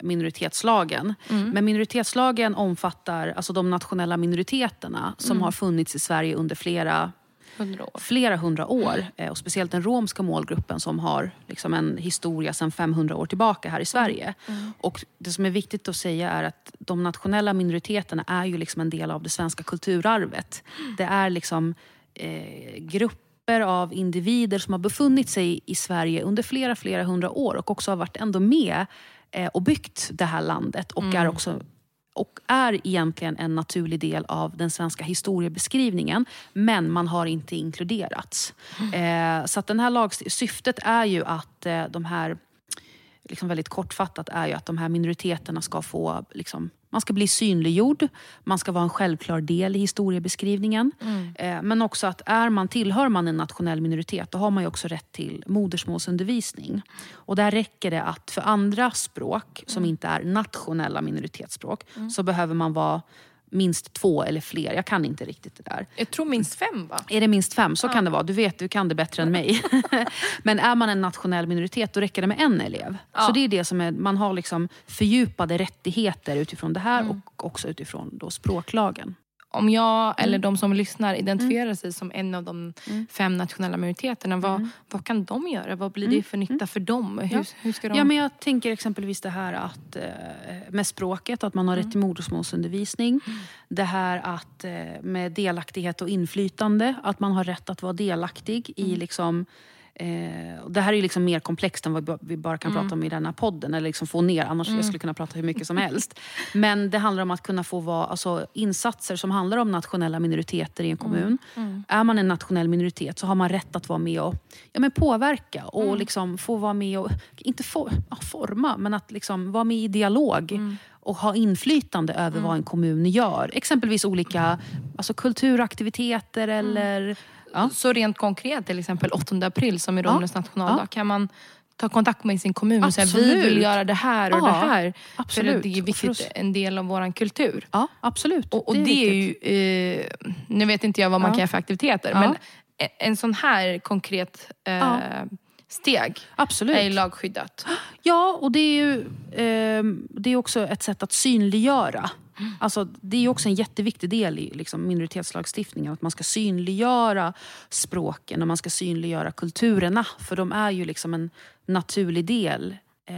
minoritetslagen. Men minoritetslagen omfattar alltså de nationella minoriteterna som har funnits i Sverige under flera Hundra flera hundra år. Eh, Och speciellt den romska målgruppen som har liksom en historia sedan 500 år tillbaka här i Sverige. Och Det som är viktigt att säga är att de nationella minoriteterna är ju liksom en del av det svenska kulturarvet. Det är liksom eh, grupper av individer som har befunnit sig i Sverige under flera, flera hundra år och också har varit ändå med eh, och byggt det här landet och är också och är egentligen en naturlig del av den svenska historiebeskrivningen. Men man har inte inkluderats. Eh, så den här lagst- syftet är ju att eh, de här, liksom väldigt kortfattat, är ju att de här minoriteterna ska få liksom, man ska bli synliggjord, man ska vara en självklar del i historiebeskrivningen. Eh, men också att är man, tillhör man en nationell minoritet då har man ju också rätt till modersmålsundervisning. Och där räcker det att för andra språk som inte är nationella minoritetsspråk så behöver man vara minst två eller fler. Jag kan inte riktigt det där. Jag tror minst fem va? Är det minst fem, så kan det vara. Du vet, du kan det bättre än mig. Men är man en nationell minoritet, då räcker det med en elev. Så det är det som är, man har liksom fördjupade rättigheter utifrån det här och också utifrån då språklagen. Om jag eller Mm. de som lyssnar identifierar sig som en av de fem nationella minoriteterna, vad, vad kan de göra? Vad blir det för nytta för dem? Hur, Mm. Ja. hur ska de... Ja, men jag tänker exempelvis det här att, eh, med språket, att man har rätt till modersmålsundervisning. Det här att eh, med delaktighet och inflytande, att man har rätt att vara delaktig i liksom Eh, och det här är liksom mer komplext än vad vi ba- vi bara kan prata om i den här podden. Eller liksom få ner, annars jag skulle kunna prata hur mycket som helst. Men det handlar om att kunna få vara, alltså, insatser som handlar om nationella minoriteter i en kommun. Är man en nationell minoritet så har man rätt att vara med och ja, men påverka. Och liksom få vara med och, inte for, ja, forma, men att liksom vara med i dialog. Och ha inflytande över vad en kommun gör. Exempelvis olika alltså, kulturaktiviteter eller... Ja. Så rent konkret, till exempel 8 april som är romernas nationaldag, Ja. kan man ta kontakt med sin kommun och säga vi Absolut. vill göra det här och Ja, det här. absolut. För det är viktigt, en del av vår kultur. Ja, absolut. Och, och det, är, viktigt. ju, eh, nu vet inte jag vad man Ja. kan göra för aktiviteter, men en, en sån här konkret eh, steg Absolut. är ju lagskyddat. Ja, och det är ju ehm, det är också ett sätt att synliggöra. Alltså, det är också en jätteviktig del i liksom, minoritetslagstiftningen. Att man ska synliggöra språken och man ska synliggöra kulturerna. För de är ju liksom en naturlig del. Eh,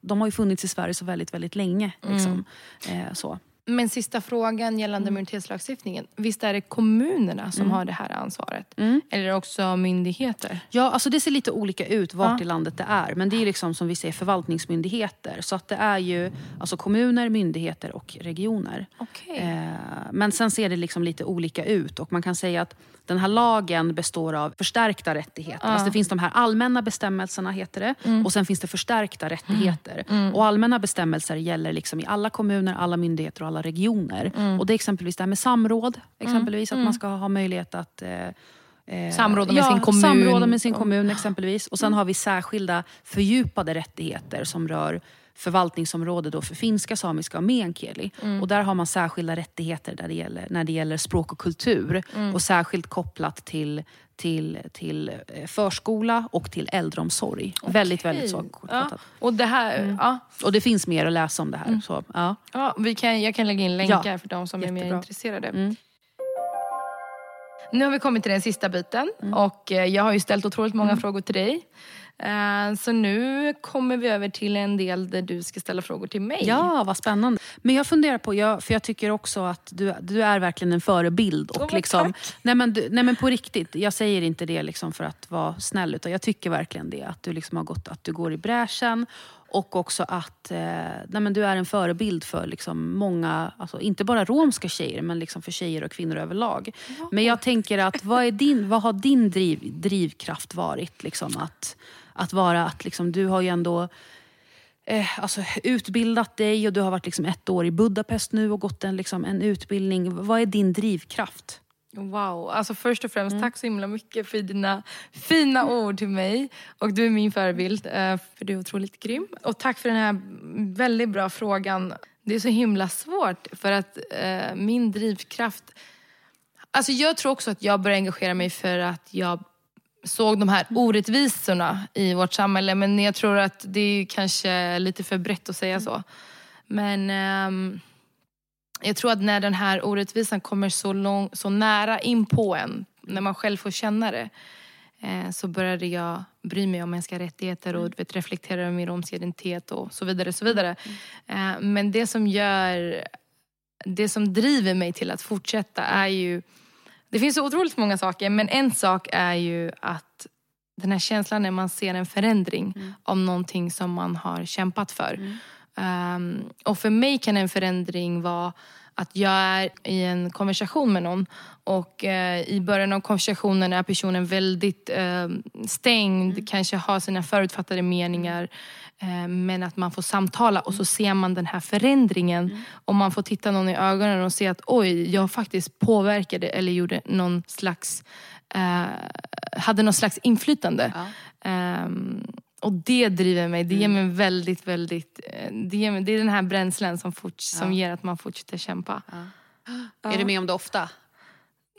de har ju funnits i Sverige så väldigt, väldigt länge. Liksom. Eh, så. Men sista frågan gällande Mm. minoritetslagstiftningen. Visst är det kommunerna som har det här ansvaret? Mm. Eller också myndigheter? Ja, alltså det ser lite olika ut vart Ja. i landet det är. Men det är liksom som vi säger förvaltningsmyndigheter. Så att det är ju alltså kommuner, myndigheter och regioner. Okej. Eh, men sen ser det liksom lite olika ut. Och man kan säga att den här lagen består av förstärkta rättigheter. Alltså det finns de här allmänna bestämmelserna, heter det. Och sen finns det förstärkta rättigheter. Och allmänna bestämmelser gäller liksom i alla kommuner, alla myndigheter och alla regioner. Och det är exempelvis det här med samråd. Exempelvis att man ska ha möjlighet att eh, eh, Samråda med sin kommun. Samråda med sin kommun exempelvis. Och sen har vi särskilda fördjupade rättigheter som rör förvaltningsområde då för finska, samiska och meänkieli. Och där har man särskilda rättigheter där det gäller, när det gäller språk och kultur. Och särskilt kopplat till, till, till eh, förskola och till äldreomsorg. Väldigt, väldigt så Ja. kortfattat. Och det här, ja, Och det finns mer att läsa om det här. Så, ja. ja, vi kan, jag kan lägga in länkar Ja, för de som är mer jättebra. intresserade. Mm. Nu har vi kommit till den sista biten och eh, jag har ju ställt otroligt många Mm. frågor till dig. Eh, Så nu kommer vi över till en del där du ska ställa frågor till mig. Ja, vad spännande. Men jag funderar på, jag, för jag tycker också att du, du är verkligen en förebild. Och liksom, tack. nej, men, du, nej men på riktigt, jag säger inte det liksom för att vara snäll utan jag tycker verkligen det. Att du, liksom har gått, att du går i bräschen och också att eh, nej men du är en förebild för liksom många, alltså inte bara romska tjejer men liksom för tjejer och kvinnor överlag. Men jag tänker att vad, är din, vad har din driv, drivkraft varit? Liksom att, att vara att liksom, du har ju ändå eh, alltså, utbildat dig och du har varit liksom ett år i Budapest nu och gått en, liksom, en utbildning. Vad är din drivkraft? Wow, alltså först och främst tack så himla mycket för dina fina ord till mig. Och du är min förebild, eh, för du är otroligt grym. Och tack för den här väldigt bra frågan. Det är så himla svårt för att eh, min drivkraft... Alltså jag tror också att jag började engagera mig för att jag såg de här orättvisorna i vårt samhälle. Men jag tror att det är kanske lite för brett att säga så. Men ehm, jag tror att när den här orättvisan kommer så, lång, så nära in på en, när man själv får känna det, eh, så började jag bry mig om mänskliga rättigheter och vet, reflektera över min romska identitet och så vidare. Så vidare. Eh, men det som gör, det som driver mig till att fortsätta är ju, det finns så otroligt många saker, men en sak är ju att den här känslan när man ser en förändring Mm. av någonting som man har kämpat för. Um, och för mig kan en förändring vara att jag är i en konversation med någon och eh, i början av konversationen är personen väldigt eh, stängd, kanske har sina förutfattade meningar. Eh, men att man får samtala och så ser man den här förändringen och man får titta någon i ögonen och se att oj, jag faktiskt påverkade eller gjorde någon slags, eh, hade någon slags inflytande. Ja. Och det driver mig. Det ger mig väldigt, väldigt... eh, Det, ger mig, det är den här bränslen som, fort, som ger att man fortsätter kämpa. Är du med om det ofta?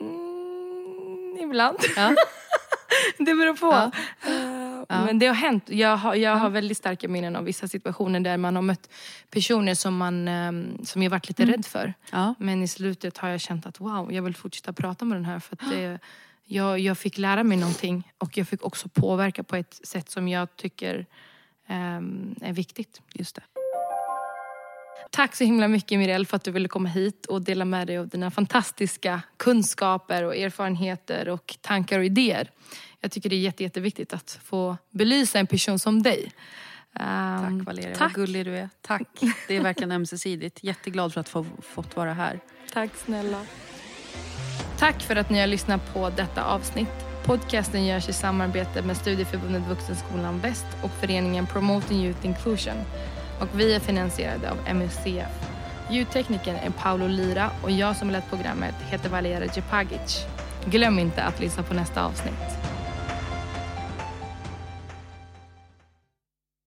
Mm, ibland. Det beror på. Ja. Eh, Ja. Men det har hänt. Jag har, jag har väldigt starka minnen av vissa situationer där man har mött personer som, man, ehm, som jag varit lite rädd för. Ja. Men i slutet har jag känt att wow, jag vill fortsätta prata med den här. För att det, jag, jag fick lära mig någonting och jag fick också påverka på ett sätt som jag tycker ehm, är viktigt. Just det. Tack så himla mycket Mirelle för att du ville komma hit och dela med dig av dina fantastiska kunskaper och erfarenheter och tankar och idéer. Jag tycker det är jätte, jätteviktigt att få belysa en person som dig. Ehm, Tack Valeria, tack. vad gullig du är. Tack. Det är verkligen ömsesidigt. Jätteglad för att få fått vara här. Tack snälla. Tack för att ni har lyssnat på detta avsnitt. Podcasten görs i samarbete med Studieförbundet Vuxenskolan Väst och föreningen Promoting Youth Inclusion. Och vi är finansierade av MUCF. Ljudteknikern är Paolo Lira och jag som lett programmet heter Valeria Djepagic. Glöm inte att lyssna på nästa avsnitt.